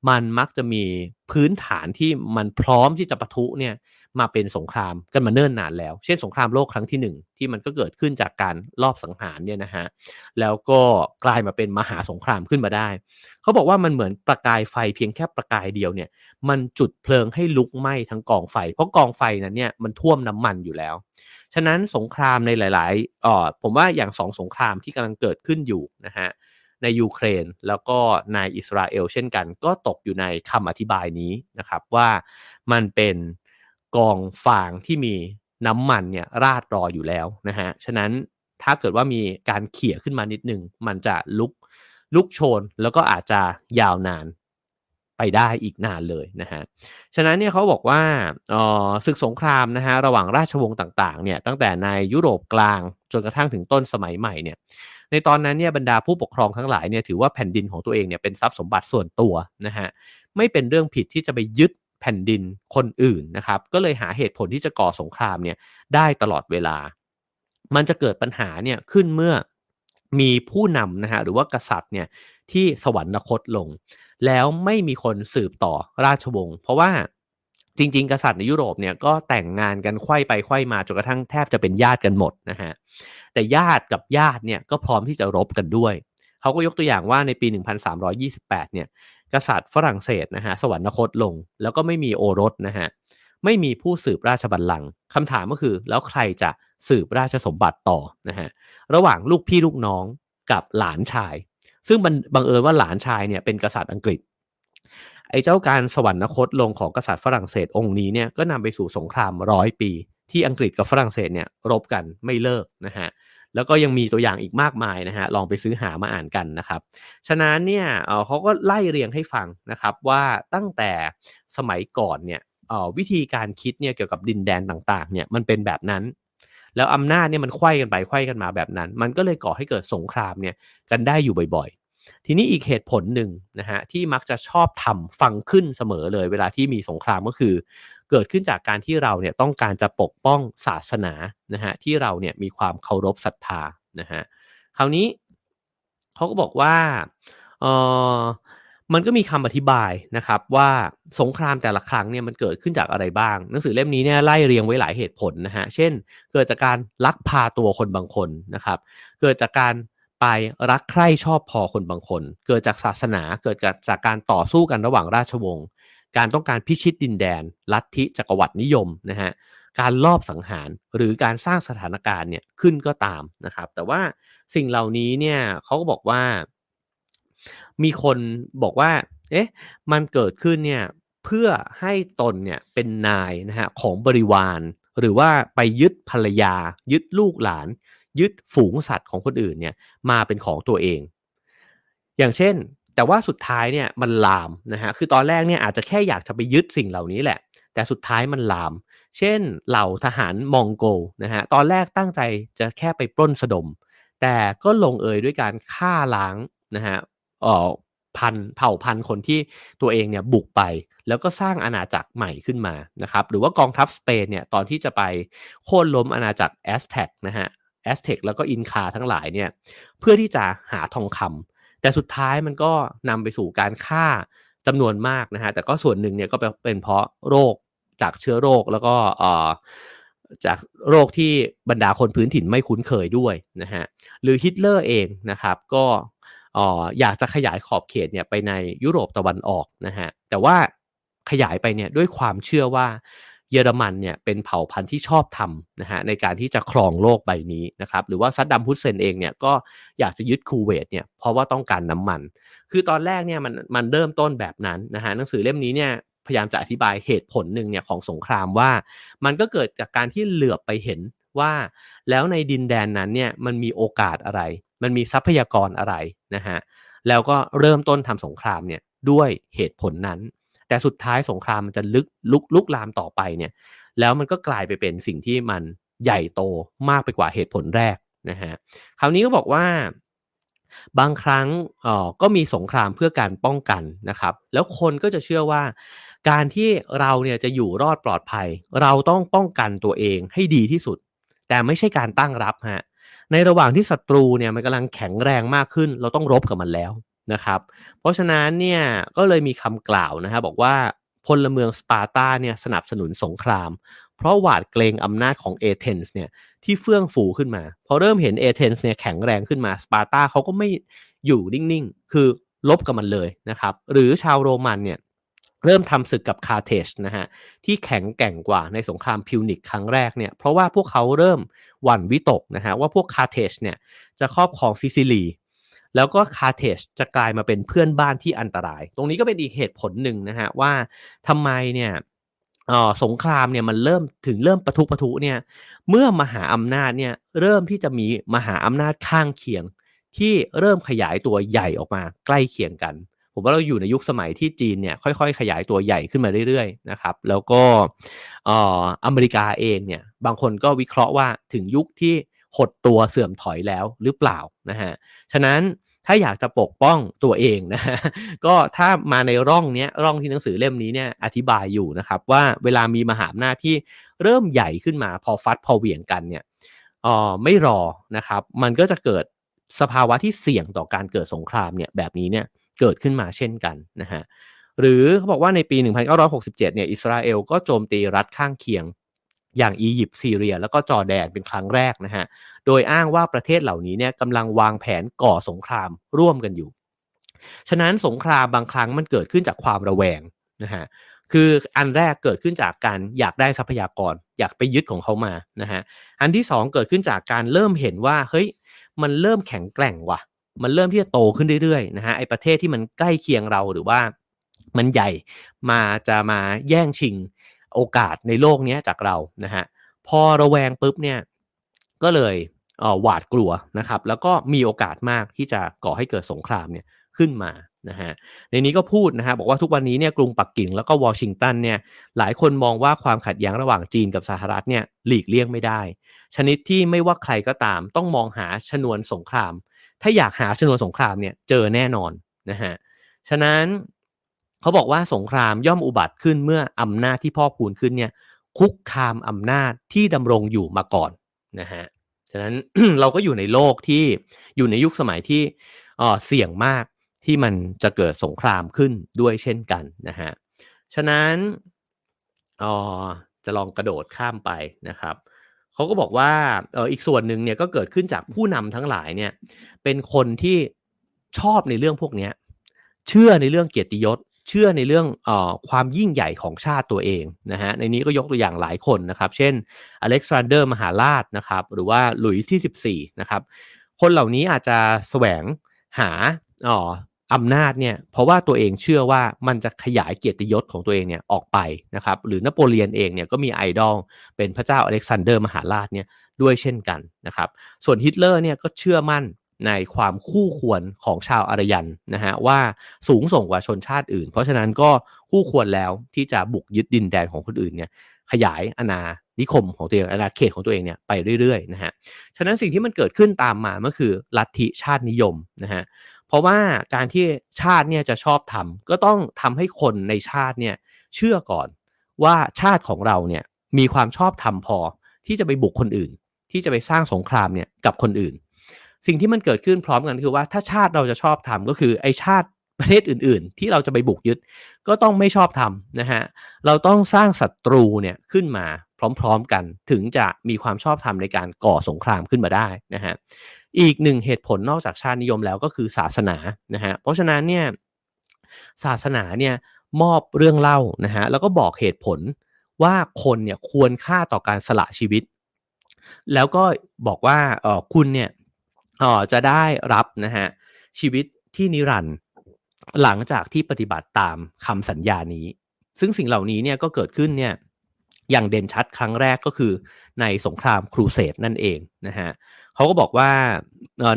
มันมักจะมีพื้นฐานที่มันพร้อมที่จะปะทุเนี่ยมาเป็นสงครามกันมาเนิ่นนานแล้ว เช่นสงครามโลกครั้งที่ 1 ที่มันก็เกิดขึ้นจากการลอบสังหารเนี่ยนะฮะแล้วก็กลายมาเป็นมหาสงครามขึ้นมาได้ เขาบอกว่ามันเหมือนประกายไฟเพียงแค่ประกายเดียวเนี่ยมันจุดเพลิงให้ลุกไหม้ทั้งกองไฟ เพราะกองไฟนั้นเนี่ยมันท่วมน้ำมันอยู่แล้ว ฉะนั้นสงครามในหลายๆอ๋อผมว่าอย่างสองสงครามที่กำลังเกิดขึ้นอยู่นะฮะในยูเครนแล้วก็ในอิสราเอลเช่นกัน ก็ตกอยู่ในคำอธิบายนี้นะครับว่ามันเป็นกองฟางที่มีน้ำมันเนี่ยราดรออยู่แล้วนะฮะฉะนั้นถ้าเกิดว่ามีการเขี่ยขึ้นมานิดนึง มันจะลุกลุกโชนแล้วก็อาจจะยาวนาน ไปได้อีกนานเลยนะฮะ ฉะนั้นเนี่ยเขาบอกว่าศึกสงครามนะฮะระหว่างราชวงศ์ต่างๆเนี่ยตั้งแต่ในยุโรปกลางจนกระทั่งถึงต้นสมัยใหม่เนี่ยในตอนนั้นเนี่ยบรรดาผู้ปกครองทั้งหลายเนี่ยถือว่าแผ่นดินของตัวเองเนี่ยเป็นทรัพย์สมบัติส่วนตัวนะฮะไม่เป็นเรื่องผิดที่จะไปยึดแผ่นดินคนอื่นนะครับก็เลยหาเหตุผลที่จะก่อสงครามเนี่ยได้ตลอดเวลา มันจะเกิดปัญหาเนี่ยขึ้นเมื่อมีผู้นำนะฮะหรือว่ากษัตริย์เนี่ยที่สวรรคตลง แล้วไม่มีคนสืบต่อราชวงศ์เพราะว่าจริง ๆ กษัตริย์ในยุโรปเนี่ยก็แต่งงานกันไข้ไปไข้มาจนกระทั่งแทบจะเป็นญาติกันหมดนะฮะแต่ญาติกับญาติเนี่ยก็พร้อมที่จะรบกันด้วยเขาก็ยกตัวอย่างว่าในปี 1328 เนี่ยกษัตริย์ฝรั่งเศสนะฮะสวรรคตลง แล้วก็ไม่มีโอรสนะฮะไม่มีผู้สืบราชบัลลังก์คำถามก็คือ แล้วใครจะสืบราชสมบัติต่อนะฮะระหว่างลูกพี่ลูกน้องกับหลานชาย ซึ่งบังเอิญว่าหลานชายเนี่ยเป็นกษัตริย์อังกฤษ ไอ้เจ้าการสวรรคตลงของกษัตริย์ฝรั่งเศสองค์นี้เนี่ยก็นำไปสู่สงครามร้อยปี ที่อังกฤษกับฝรั่งเศสเนี่ยรบกันไม่เลิกนะฮะแล้วก็ยังมีตัวอย่างอีกมากมายนะฮะลองไปซื้อหามาอ่านกันนะครับ ฉะนั้นเนี่ยเขาก็ไล่เรียงให้ฟังนะครับว่าตั้งแต่สมัยก่อนเนี่ยวิธีการคิดเนี่ยเกี่ยวกับดินแดนต่างๆเนี่ยมันเป็นแบบนั้น แล้วอำนาจเนี่ยมันไข้กันไปไข้กันมาแบบนั้น มันก็เลยก่อให้เกิดสงครามเนี่ยกันได้อยู่บ่อยๆ ทีนี้อีกเหตุผลหนึ่งนะฮะที่มักจะชอบทำฟังขึ้นเสมอเลย เวลาที่มีสงครามก็คือ เกิดขึ้นจากการที่เราเนี่ยต้องการจะปกป้องศาสนานะฮะที่เราเนี่ยมีความเคารพศรัทธานะฮะคราวนี้เขาก็บอกว่าเออ มันก็มีคำอธิบายนะครับว่าสงครามแต่ละครั้งเนี่ยมันเกิดขึ้นจากอะไรบ้าง หนังสือเล่มนี้เนี่ยไล่เรียงไว้หลายเหตุผลนะฮะเช่น เกิดจากการลักพาตัวคนบางคนนะครับ เกิดจากการไปรักใคร่ชอบพอคนบางคน เกิดจากศาสนาเกิดจากการต่อสู้กันระหว่างราชวงศ์การต้องการพิชิตดินแดน ลัทธิจักรวรรดินิยมนะฮะการลอบสังหารหรือการสร้างสถานการณ์เนี่ยขึ้นก็ตามนะครับ แต่ว่าสิ่งเหล่านี้เนี่ยเขาก็บอกว่า มีคนบอกว่า เอ๊ะ มันเกิดขึ้นเนี่ยเพื่อให้ตนเนี่ยเป็นนายนะฮะของบริวาร หรือว่าไปยึดภรรยา ยึดลูกหลาน ยึดฝูงสัตว์ของคนอื่นเนี่ยมาเป็นของตัวเอง อย่างเช่น แต่ว่าสุดท้ายเนี่ยมันลามนะฮะคือตอนแรกเนี่ยอาจจะแค่อยากจะไปยึดสิ่งเหล่านี้แหละ แต่สุดท้ายมันลาม เช่น เหล่าทหารมองโกนะฮะตอนแรกตั้งใจจะแค่ไปปล้นสะดม แต่ก็ลงเอยด้วยการฆ่าล้างนะฮะ ออพันเผ่าพันคนที่ตัวเองเนี่ยบุกไป แล้วก็สร้างอาณาจักรใหม่ขึ้นมานะครับหรือว่ากองทัพสเปนเนี่ยตอนที่จะไปโค่นล้มอาณาจักรแอสแท็กนะฮะแอสเท็กแล้วก็อินคาทั้งหลายเนี่ยเพื่อที่จะหาทองคำแต่สุดท้ายมันก็นำไปสู่การฆ่าจำนวนมากนะฮะแต่ก็ส่วนหนึ่งเนี่ยก็เป็นเพราะโรคจากเชื้อโรคแล้วก็เอ่อจากโรคที่บรรดาคนพื้นถิ่นไม่คุ้นเคยด้วยนะฮะหรือฮิตเลอร์เองนะครับก็ อ๋ออยากจะขยายขอบเขตเนี่ยไปในยุโรปตะวันออกนะฮะแต่ว่าขยายไปเนี่ยด้วยความเชื่อว่าเยอรมันเนี่ยเป็นเผ่าพันธุ์ที่ชอบธรรมนะฮะในการที่จะครองโลกใบนี้นะครับหรือว่าซัดดัมฮุสเซนเองเนี่ยก็อยากจะยึดคูเวตเนี่ยเพราะว่าต้องการน้ำมัน คือตอนแรกเนี่ยมันมันเริ่มต้นแบบนั้นนะฮะหนังสือเล่มนี้เนี่ยพยายามจะอธิบายเหตุผลหนึ่งเนี่ยของสงครามว่า มันก็เกิดจากการที่เหลือบไปเห็นว่า แล้วในดินแดนนั้นเนี่ยมันมีโอกาสอะไร มันมีทรัพยากรอะไรนะฮะแล้วก็เริ่มต้นทำสงครามเนี่ยด้วยเหตุผลนั้น แต่สุดท้ายสงครามมันจะลึกลุกลุกลามต่อไปเนี่ยแล้วมันก็กลายไปเป็นสิ่งที่มันใหญ่โตมากไปกว่าเหตุผลแรกนะฮะคราวนี้ก็บอกว่าบางครั้งอ๋อก็มีสงครามเพื่อการป้องกันนะครับ แล้วคนก็จะเชื่อว่า การที่เราเนี่ยจะอยู่รอดปลอดภัย เราต้องป้องกันตัวเองให้ดีที่สุด แต่ไม่ใช่การตั้งรับฮะ ในระหว่างที่ศัตรูเนี่ยมันกำลังแข็งแรงมากขึ้น เราต้องรบกับมันแล้วนะครับ เพราะฉะนั้นเนี่ยก็เลยมีคำกล่าวนะครับบอกว่าพลเมืองสปาร์ตาเนี่ยสนับสนุนสงคราม เพราะหวาดเกรงอำนาจของเอเธนส์เนี่ยที่เฟื่องฟูขึ้นมา พอเริ่มเห็นเอเธนส์เนี่ยแข็งแรงขึ้นมาสปาร์ตาเขาก็ไม่อยู่นิ่งๆ คือรบกับมันเลยนะครับ หรือชาวโรมันเนี่ย เริ่มทำศึกกับคาเทจนะฮะที่แข็งแกร่งกว่าในสงครามพิวนิกครั้งแรกเนี่ยเพราะว่าพวกเขาเริ่มหวั่นวิตกนะฮะว่าพวกคาเทจเนี่ยจะครอบครองซิซิลี แล้วก็คาเทจจะกลายมาเป็นเพื่อนบ้านที่อันตราย ตรงนี้ก็เป็นอีกเหตุผลหนึ่งนะฮะว่าทำไมเนี่ยสงครามเนี่ยมันเริ่มถึงเริ่มประทุประทุเนี่ยเมื่อมหาอำนาจเนี่ยเริ่มที่จะมีมหาอำนาจข้างเคียงที่เริ่มขยายตัวใหญ่ออกมาใกล้เคียงกัน ผมว่าเราอยู่ในยุคสมัยที่จีนเนี่ยค่อยๆ ขยายตัวใหญ่ขึ้นมาเรื่อยๆนะครับ แล้วก็อเมริกาเองเนี่ยบางคนก็วิเคราะห์ว่าถึงยุคที่หดตัวเสื่อมถอยแล้วหรือเปล่านะฮะฉะนั้นถ้าอยากจะปกป้องตัวเองนะฮะก็ถ้ามาในร่องเนี้ยร่องที่หนังสือเล่มนี้เนี่ยอธิบายอยู่นะครับ ว่าเวลามีมหาอำนาจที่เริ่มใหญ่ขึ้นมาพอฟัดพอเหวี่ยงกันเนี่ยอ๋อไม่รอนะครับ มันก็จะเกิดสภาวะที่เสี่ยงต่อการเกิดสงครามเนี่ยแบบนี้เนี่ย เกิดขึ้นมาเช่นกันนะฮะหรือเขาบอกว่าในปี 1967 เนี่ยอิสราเอลก็โจมตีรัฐข้างเคียงอย่างอียิปต์ซีเรีย แล้วก็จอร์แดนเป็นครั้งแรกนะฮะ โดยอ้างว่าประเทศเหล่านี้เนี่ยกำลังวางแผนก่อสงครามร่วมกันอยู่ ฉะนั้นสงครามบางครั้งมันเกิดขึ้นจากความระแวงนะฮะ คืออันแรกเกิดขึ้นจากการอยากได้ทรัพยากร อยากไปยึดของเขามานะฮะ อันที่สองเกิดขึ้นจากการเริ่มเห็นว่าเฮ้ยมันเริ่มแข็งแกร่งว่ะ มันเริ่มที่จะโตขึ้นเรื่อยๆนะฮะไอประเทศที่มันใกล้เคียงเราหรือว่ามันใหญ่มาจะมาแย่งชิงโอกาสในโลกนี้จากเรานะฮะพอระแวงปุ๊บเนี่ยก็เลยหวาดกลัวนะครับแล้วก็มีโอกาสมากที่จะก่อให้เกิดสงครามเนี่ยขึ้นมานะฮะในนี้ก็พูดนะฮะบอกว่าทุกวันนี้เนี่ยกรุงปักกิ่งแล้วก็วอชิงตันเนี่ยหลายคนมองว่าความขัดแย้งระหว่างจีนกับสหรัฐเนี่ยหลีกเลี่ยงไม่ได้ ชนิดที่ไม่ว่าใครก็ตามต้องมองหาชนวนสงคราม ถ้าอยากหาชนวนสงครามเนี่ยเจอแน่นอนนะฮะฉะนั้นเขาบอกว่าสงครามย่อมอุบัติขึ้นเมื่ออำนาจที่พ่อพูนขึ้นเนี่ยคุกคามอำนาจที่ดำรงอยู่มาก่อนนะฮะฉะนั้นเราก็อยู่ในโลกที่อยู่ในยุคสมัยที่เสี่ยงมากที่มันจะเกิดสงครามขึ้นด้วยเช่นกันนะฮะฉะนั้นออจะลองกระโดดข้ามไปนะครับ เขาก็บอกว่าเอออีกส่วนหนึ่งเนี่ยก็เกิดขึ้นจากผู้นำทั้งหลายเนี่ย เป็นคนที่ชอบในเรื่องพวกนี้เชื่อในเรื่องเกียรติยศ เชื่อในเรื่องออความยิ่งใหญ่ของชาติตัวเองนะฮะในนี้ก็ยกตัวอย่างหลายคนนะครับ เช่นอเล็กซานเดอร์มหาราชนะครับ หรือว่าหลุยส์ที่ 14 นะครับ คนเหล่านี้อาจจะแสวงหาอ๋อ อำนาจเนี่ยเพราะว่าตัวเองเชื่อว่ามันจะขยายเกียรติยศของตัวเองเนี่ยออกไปนะครับหรือนโปเลียนเองเนี่ยก็มีไอดอลเป็นพระเจ้าอเล็กซานเดอร์มหาราชเนี่ยด้วยเช่นกันนะครับส่วนฮิตเลอร์เนี่ยก็เชื่อมั่นในความคู่ควรของชาวอารยันนะฮะว่าสูงส่งกว่าชนชาติอื่น เพราะฉะนั้นก็คู่ควรแล้วที่จะบุกยึดดินแดนของคนอื่นเนี่ยขยายอาณานิคมของตัวเองอาณาเขตของตัวเองเนี่ยไปเรื่อยๆนะฮะฉะนั้นสิ่งที่มันเกิดขึ้นตามมาก็คือลัทธิชาตินิยมนะฮะ เพราะว่าการที่ชาติเนี่ยจะชอบทำก็ต้องทำให้คนในชาติเนี่ยเชื่อก่อนว่าชาติของเราเนี่ยมีความชอบธรรมพอที่จะไปบุกคนอื่น ที่จะไปสร้างสงครามเนี่ยกับคนอื่น สิ่งที่มันเกิดขึ้นพร้อมกันคือว่าถ้าชาติเราจะชอบทำก็คือไอชาติประเทศอื่น ๆ ที่เราจะไปบุกยึด ก็ต้องไม่ชอบทำนะฮะเราต้องสร้างศัตรูเนี่ยขึ้นมาพร้อม ๆ กันถึงจะมีความชอบธรรมในการก่อสงครามขึ้นมาได้นะฮะ อีกหนึ่งเหตุผลนอกจากชาตินิยมแล้วก็คือศาสนานะฮะเพราะฉะนั้นเนี่ยศาสนาเนี่ยมอบเรื่องเล่านะฮะแล้วก็บอกเหตุผลว่าคนเนี่ยควรค่าต่อการสละชีวิต แล้วก็บอกว่าเออคุณเนี่ยเออจะได้รับนะฮะชีวิตที่นิรันดร์หลังจากที่ปฏิบัติตามคำสัญญานี้ ซึ่งสิ่งเหล่านี้เนี่ยก็เกิดขึ้นเนี่ยอย่างเด่นชัดครั้งแรกก็คือในสงครามครูเสดนั่นเองนะฮะ เขาก็บอกว่า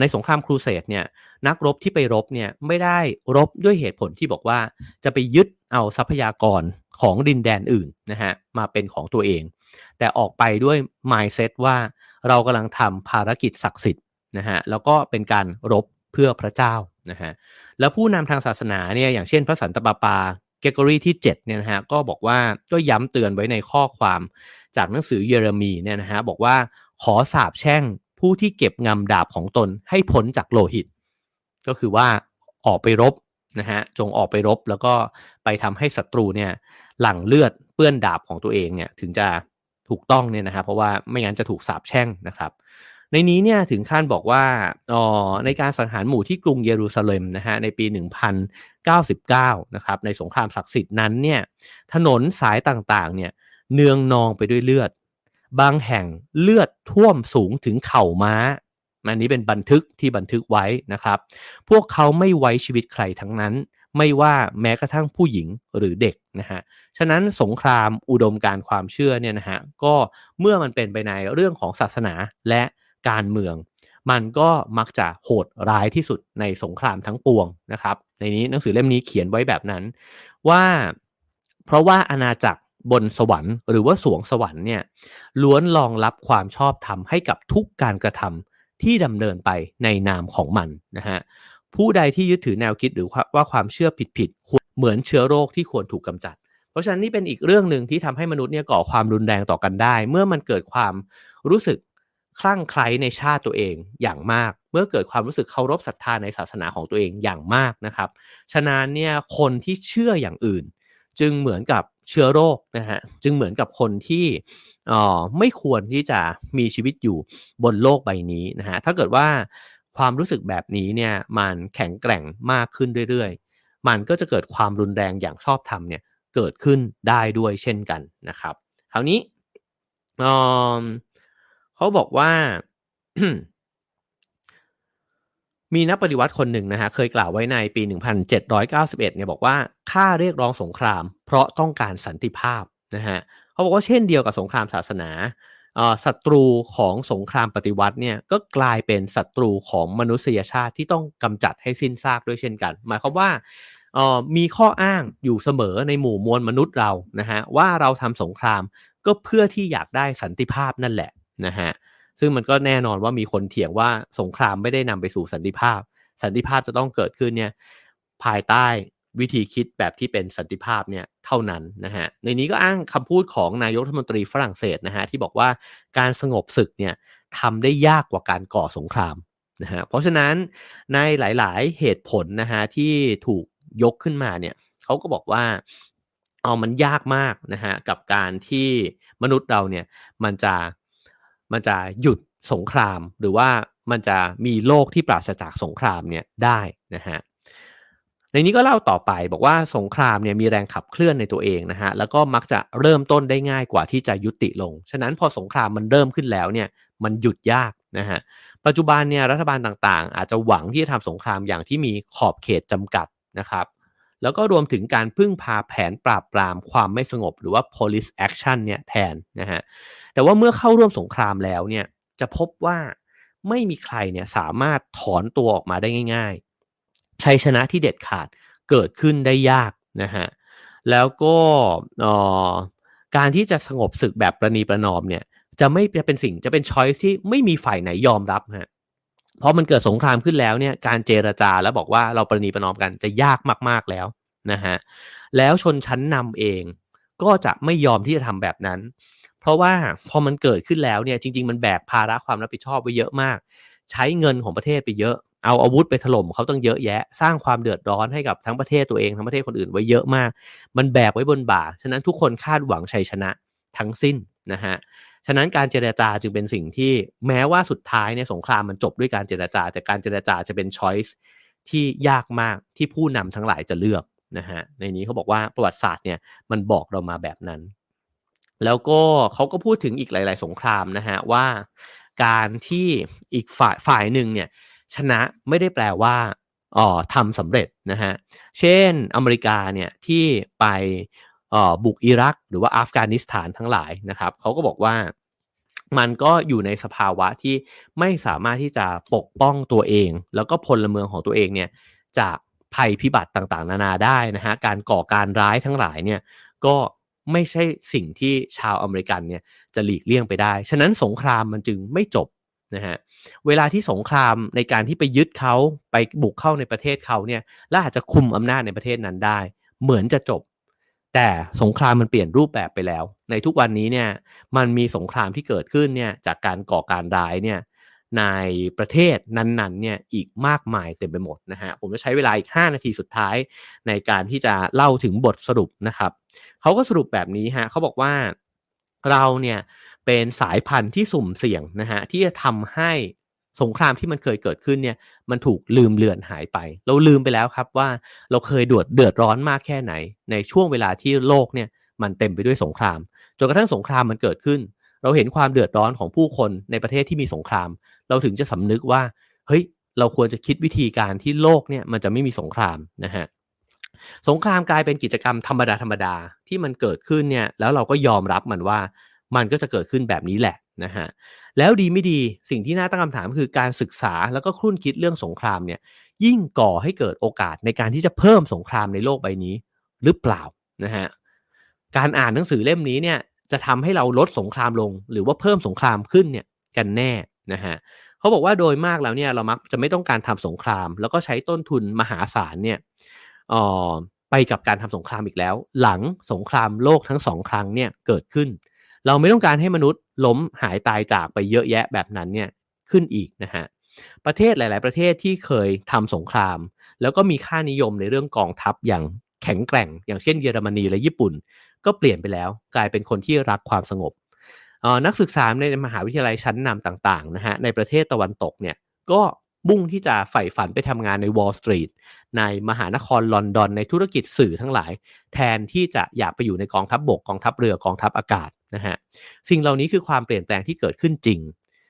ในสงครามครูเสดเนี่ยนักรบที่ไปรบเนี่ยไม่ได้รบด้วยเหตุผลที่บอกว่าจะไปยึดเอาทรัพยากรของดินแดนอื่นนะฮะมาเป็นของตัวเอง แต่ออกไปด้วย mindset ว่าเรากำลังทำภารกิจศักดิ์สิทธิ์นะฮะแล้วก็เป็นการรบเพื่อพระเจ้านะฮะแล้วผู้นำทางศาสนาเนี่ยอย่างเช่นพระสันตะปาปาเกกอรี่ที่7เนี่ยนะฮะก็บอกว่าก็ย้ำเตือนไว้ในข้อความจากหนังสือเยเรมีเนี่ยนะฮะบอกว่าขอสาบแช่ง ผู้ที่เก็บงำดาบของตนให้พ้นจากโลหิต ก็คือว่าออกไปรบนะฮะจงออกไปรบแล้วก็ไปทำให้ศัตรูเนี่ยหลั่งเลือดเปื้อนดาบของตัวเองเนี่ยถึงจะถูกต้องเนี่ยนะฮะเพราะว่าไม่งั้นจะถูกสาบแช่งนะครับ ในนี้เนี่ยถึงขั้นบอกว่าอ๋อในการสังหารหมู่ที่กรุงเยรูซาเล็มนะฮะในปี 1099นะครับในสงครามศักดิ์สิทธิ์นั้นเนี่ยถนนสายต่างๆเนี่ยเนืองนองไปด้วยเลือด บางแห่งเลือดท่วมสูงถึงเข่าม้าอันนี้เป็นบันทึกที่บันทึกไว้นะครับ พวกเขาไม่ไว้ชีวิตใครทั้งนั้น ไม่ว่าแม้กระทั่งผู้หญิงหรือเด็กนะฮะ ฉะนั้นสงครามอุดมการความเชื่อเนี่ยนะฮะ ก็เมื่อมันเป็นไปในเรื่องของศาสนาและการเมือง มันก็มักจะโหดร้ายที่สุดในสงครามทั้งปวงนะครับ ในนี้หนังสือเล่มนี้เขียนไว้แบบนั้น ว่า เพราะว่าอาณาจักร บนสวรรค์หรือว่าสวงสวรรค์เนี่ยล้วนรองรับความชอบธรรมให้กับทุกการกระทำที่ดำเนินไปในนามของมันนะฮะผู้ใดที่ยึดถือแนวคิดหรือว่าความเชื่อผิดๆเหมือนเชื้อโรคที่ควรถูกกำจัด เพราะฉะนั้นนี่เป็นอีกเรื่องหนึ่งที่ทำให้มนุษย์เนี่ยก่อความรุนแรงต่อกันได้ เมื่อมันเกิดความรู้สึกคลั่งไคล้ในชาติตัวเองอย่างมาก เมื่อเกิดความรู้สึกเคารพศรัทธาในศาสนาของตัวเองอย่างมากนะครับ ฉะนั้นเนี่ยคนที่เชื่ออย่างอื่น จึงเหมือนกับ เชื้อโรคนะฮะจึงเหมือนกับคนที่อ๋อไม่ควรที่จะมีชีวิตอยู่บนโลกใบนี้นะฮะถ้าเกิดว่าความรู้สึกแบบนี้เนี่ยมันแข็งแกร่งมากขึ้นเรื่อยๆ มันก็จะเกิดความรุนแรงอย่างชอบธรรมเนี่ยเกิดขึ้นได้ด้วยเช่นกันนะครับ คราวนี้เขาบอกว่า มีนักปฏิวัติคนหนึ่งนะฮะเคยกล่าวไว้ในปี 1791 เนี่ยบอกว่าค่าเรียกร้องสงคราม เพราะต้องการสันติภาพนะฮะเขาบอกว่าเช่นเดียวกับสงครามศาสนาศัตรูของสงครามปฏิวัติเนี่ยก็กลายเป็นศัตรูของมนุษยชาติที่ต้องกำจัดให้สิ้นซากด้วยเช่นกัน หมายความว่ามีข้ออ้างอยู่เสมอในหมู่มวลมนุษย์เรานะฮะว่าเราทำสงครามก็เพื่อที่อยากได้สันติภาพนั่นแหละนะฮะ ซึ่งมันก็แน่นอนว่ามีคนเถียงว่าสงครามไม่ได้นำไปสู่สันติภาพ สันติภาพจะต้องเกิดขึ้นเนี่ยภายใต้วิธีคิดแบบที่เป็นสันติภาพเนี่ยเท่านั้นนะฮะในนี้ก็อ้างคำพูดของนายกรัฐมนตรีฝรั่งเศสนะฮะที่บอกว่าการสงบศึกเนี่ยทำได้ยากกว่าการก่อสงครามนะฮะเพราะฉะนั้นในหลาย ๆ เหตุผลนะฮะที่ถูกยกขึ้นมาเนี่ยเขาก็บอกว่าเอามันยากมากนะฮะกับการที่มนุษย์เราเนี่ยมันจะ มันจะหยุดสงคราม หรือว่ามันจะมีโลกที่ปราศจากสงครามเนี่ยได้นะฮะในนี้ก็เล่าต่อไปบอกว่าสงครามเนี่ยมีแรงขับเคลื่อนในตัวเองนะฮะแล้วก็มักจะเริ่มต้นได้ง่ายกว่าที่จะยุติลง ฉะนั้นพอสงครามมันเริ่มขึ้นแล้วเนี่ยมันหยุดยากนะฮะปัจจุบันเนี่ยรัฐบาลต่างๆ อาจจะหวังที่จะทำสงครามอย่างที่มีขอบเขตจำกัดนะครับแล้วก็รวมถึงการพึ่งพาแผนปราบปรามความไม่สงบหรือว่า police action เนี่ยแทนนะฮะ แต่ว่าเมื่อเข้าร่วมสงครามแล้วเนี่ยจะพบว่าไม่มีใครเนี่ยสามารถถอนตัวออกมาได้ง่าย ๆ ชัยชนะที่เด็ดขาดเกิดขึ้นได้ยากนะฮะแล้วก็การที่จะสงบศึกแบบประนีประนอมเนี่ยจะไม่จะเป็นสิ่งจะเป็นช้อยที่ไม่มีฝ่ายไหนยอมรับฮะเพราะมันเกิดสงครามขึ้นแล้วเนี่ยการเจรจาแล้วบอกว่าเราประนีประนอมกันจะยากมากๆแล้วนะฮะแล้วชนชั้นนำเองก็จะไม่ยอมที่จะทำแบบนั้น เพราะว่าพอมันเกิดขึ้นแล้วเนี่ยจริง ๆ มันแบกภาระความรับผิดชอบไว้เยอะมาก ใช้เงินของประเทศไปเยอะ เอาอาวุธไปถล่มเขาต้องเยอะแยะ สร้างความเดือดร้อนให้กับทั้งประเทศตัวเองทั้งประเทศคนอื่นไว้เยอะมาก มันแบกไว้บนบ่า ฉะนั้นทุกคนคาดหวังชัยชนะทั้งสิ้นนะฮะฉะนั้นการเจรจาจึงเป็นสิ่งที่แม้ว่าสุดท้ายเนี่ยสงครามมันจบด้วยการเจรจา แต่การเจรจาจะเป็นช้อยส์ที่ยากมากที่ผู้นำทั้งหลายจะเลือกนะฮะในนี้เขาบอกว่าประวัติศาสตร์เนี่ยมันบอกเรามาแบบนั้น แล้วก็เขาก็พูดถึงอีกหลาย ๆ สงครามนะฮะว่าการที่อีกฝ่ายฝ่ายหนึ่งเนี่ยชนะไม่ได้แปลว่าอ๋อทำสำเร็จนะฮะเช่นอเมริกาเนี่ยที่ไปอ๋อบุกอิรัก หรือว่าอัฟกานิสถานทั้งหลายนะครับเขาก็บอกว่ามันก็อยู่ในสภาวะที่ไม่สามารถที่จะปกป้องตัวเอง แล้วก็พลเมืองของตัวเองเนี่ยจากภัยพิบัติต่างๆ นานาได้นะฮะการก่อการร้ายทั้งหลายเนี่ยก็ ไม่ใช่สิ่งที่ชาวอเมริกันเนี่ยจะหลีกเลี่ยงไปได้ ฉะนั้นสงครามมันจึงไม่จบนะฮะ เวลาที่สงครามในการที่ไปยึดเขาไปบุกเข้าในประเทศเขาเนี่ยและอาจจะคุมอำนาจในประเทศนั้นได้ เหมือนจะจบ แต่สงครามมันเปลี่ยนรูปแบบไปแล้ว ในทุกวันนี้เนี่ยมันมีสงครามที่เกิดขึ้นเนี่ยจากการก่อการร้ายเนี่ย ในประเทศนั้นๆเนี่ยอีกมากมายเต็มไปหมดนะฮะผมจะใช้เวลาอีก 5 นาทีสุดท้ายในการที่จะเล่าถึงบทสรุปนะครับเขาก็สรุปแบบนี้ฮะเขาบอกว่าเราเนี่ยเป็นสายพันธุ์ที่สุ่มเสี่ยงนะฮะที่จะทำให้สงครามที่มันเคยเกิดขึ้นเนี่ยมันถูกลืมเลือนหายไป เราลืมไปแล้วครับว่าเราเคยดวดเดือดร้อนมากแค่ไหน ในช่วงเวลาที่โลกเนี่ยมันเต็มไปด้วยสงครามจนกระทั่งสงครามมันเกิดขึ้น เราเห็นความเดือดร้อนของผู้คนในประเทศที่มีสงคราม เราถึงจะสำนึกว่าเฮ้ยเราควรจะคิดวิธีการที่โลกเนี่ยมันจะไม่มีสงครามนะฮะสงครามกลายเป็นกิจกรรมธรรมดาธรรมดาที่มันเกิดขึ้นเนี่ยแล้วเราก็ยอมรับมันว่ามันก็จะเกิดขึ้นแบบนี้แหละนะฮะแล้วดีไม่ดีสิ่งที่น่าตั้งคำถามคือการศึกษาแล้วก็คุ้นคิดเรื่องสงครามเนี่ยยิ่งก่อให้เกิดโอกาสในการที่จะเพิ่มสงครามในโลกใบนี้หรือเปล่านะฮะการอ่านหนังสือเล่มนี้เนี่ยจะทำให้เราลดสงครามลง หรือว่าเพิ่มสงครามขึ้นเนี่ยกันแน่ นะฮะเขาบอกว่าโดยมากแล้วเนี่ยเรามักจะไม่ต้องการทำสงคราม แล้วก็ใช้ต้นทุนมหาศาลเนี่ยออไปกับการทำสงครามอีกแล้ว หลังสงครามโลกทั้งสองครั้งเนี่ยเกิดขึ้น เราไม่ต้องการให้มนุษย์ล้มหายตายจากไปเยอะแยะแบบนั้นเนี่ยขึ้นอีกนะฮะประเทศหลาย ๆ ประเทศที่เคยทำสงคราม แล้วก็มีค่านิยมในเรื่องกองทัพอย่างแข็งแกร่ง อย่างเช่นเยอรมนีและญี่ปุ่น ก็เปลี่ยนไปแล้ว กลายเป็นคนที่รักความสงบ นักศึกษาในมหาวิทยาลัยชั้นนำต่างๆนะฮะในประเทศตะวันตกเนี่ยก็มุ่งที่จะใฝ่ฝันไปทำงานในวอลล์สตรีทในมหานครลอนดอน ในธุรกิจสื่อทั้งหลาย แทนที่จะอยากไปอยู่ในกองทัพบกกองทัพเรือกองทัพอากาศนะฮะสิ่งเหล่านี้คือความเปลี่ยนแปลงที่เกิดขึ้นจริง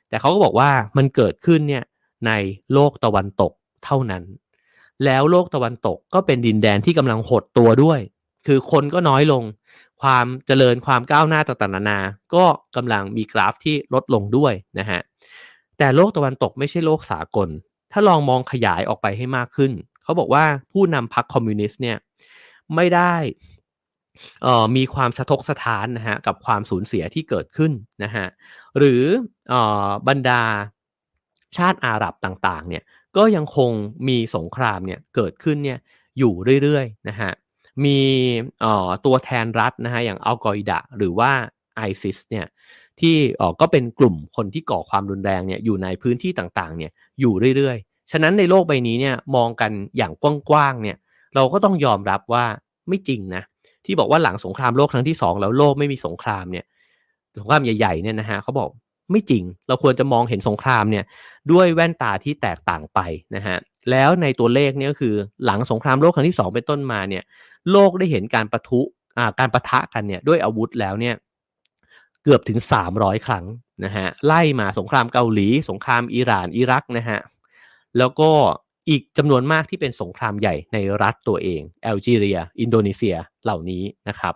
แต่เขาก็บอกว่ามันเกิดขึ้นเนี่ยในโลกตะวันตกเท่านั้น แล้วโลกตะวันตกก็เป็นดินแดนที่กำลังหดตัวด้วย คือคนก็น้อยลง ความเจริญความก้าวหน้าต่างๆนานา ก็กำลังมีกราฟที่ลดลงด้วยนะฮะแต่โลกตะวันตกไม่ใช่โลกสากล ถ้าลองมองขยายออกไปให้มากขึ้น เขาบอกว่าผู้นำพรรคคอมมิวนิสต์เนี่ยไม่ได้มีความสะทกสะท้านนะฮะกับความสูญเสียที่เกิดขึ้นนะฮะหรือบรรดาชาติอาหรับต่างๆเนี่ยก็ยังคงมีสงครามเนี่ยเกิดขึ้นเนี่ยอยู่เรื่อยๆนะฮะ มีตัวแทนรัฐนะฮะอย่างอัลกออิดะหรือว่าไอซิสเนี่ยที่ก็เป็นกลุ่มคนที่ก่อความรุนแรงเนี่ยอยู่ในพื้นที่ต่างๆเนี่ยอยู่เรื่อยๆ ฉะนั้นในโลกใบนี้เนี่ยมองกันอย่างกว้างๆเนี่ยเราก็ต้องยอมรับว่าไม่จริงนะที่บอกว่าหลังสงครามโลกครั้งที่สองแล้วโลกไม่มีสงครามเนี่ยสงครามใหญ่ๆเนี่ยนะฮะเขาบอกไม่จริง เราควรจะมองเห็นสงครามเนี่ยด้วยแว่นตาที่แตกต่างไปนะฮะแล้วในตัวเลขเนี่ยก็คือหลังสงครามโลกครั้งที่สองเป็นต้นมาเนี่ย โลกได้เห็นการประทุการประทะกันเนี่ยด้วยอาวุธแล้วเนี่ยเกือบถึง 300 ครั้งนะฮะไล่มาสงครามเกาหลี สงครามอิหร่านอิรักนะฮะแล้วก็อีกจำนวนมากที่เป็นสงครามใหญ่ในรัฐตัวเองแอลจีเรีย อินโดนีเซียเหล่านี้นะครับ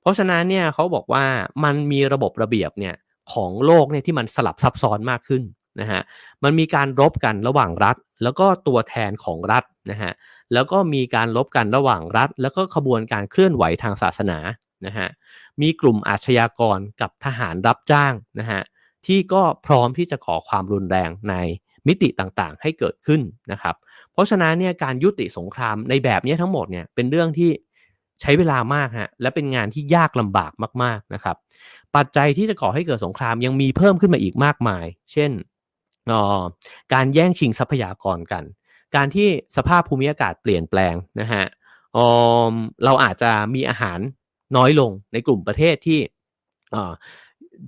เพราะฉะนั้นเนี่ยเขาบอกว่ามันมีระบบระเบียบเนี่ยของโลกเนี่ยที่มันสลับซับซ้อนมากขึ้น นะฮะมันมีการรบกันระหว่างรัฐ แล้วก็ตัวแทนของรัฐนะฮะแล้วก็มีการรบกันระหว่างรัฐ แล้วก็ขบวนการเคลื่อนไหวทางศาสนานะฮะมีกลุ่มอาชญากรกับทหารรับจ้างนะฮะที่ก็พร้อมที่จะขอความรุนแรงในมิติต่างๆ ให้เกิดขึ้นนะครับ เพราะฉะนั้นเนี่ยการยุติสงครามในแบบนี้ทั้งหมดเนี่ยเป็นเรื่องที่ใช้เวลามากฮะและเป็นงานที่ยากลำบากมากๆนะครับ ปัจจัยที่จะก่อให้เกิดสงครามยังมีเพิ่มขึ้นมาอีกมากมาย เช่น การแย่งชิงทรัพยากรกัน การที่สภาพภูมิอากาศเปลี่ยนแปลงนะฮะเราอาจจะมีอาหารน้อยลงในกลุ่มประเทศที่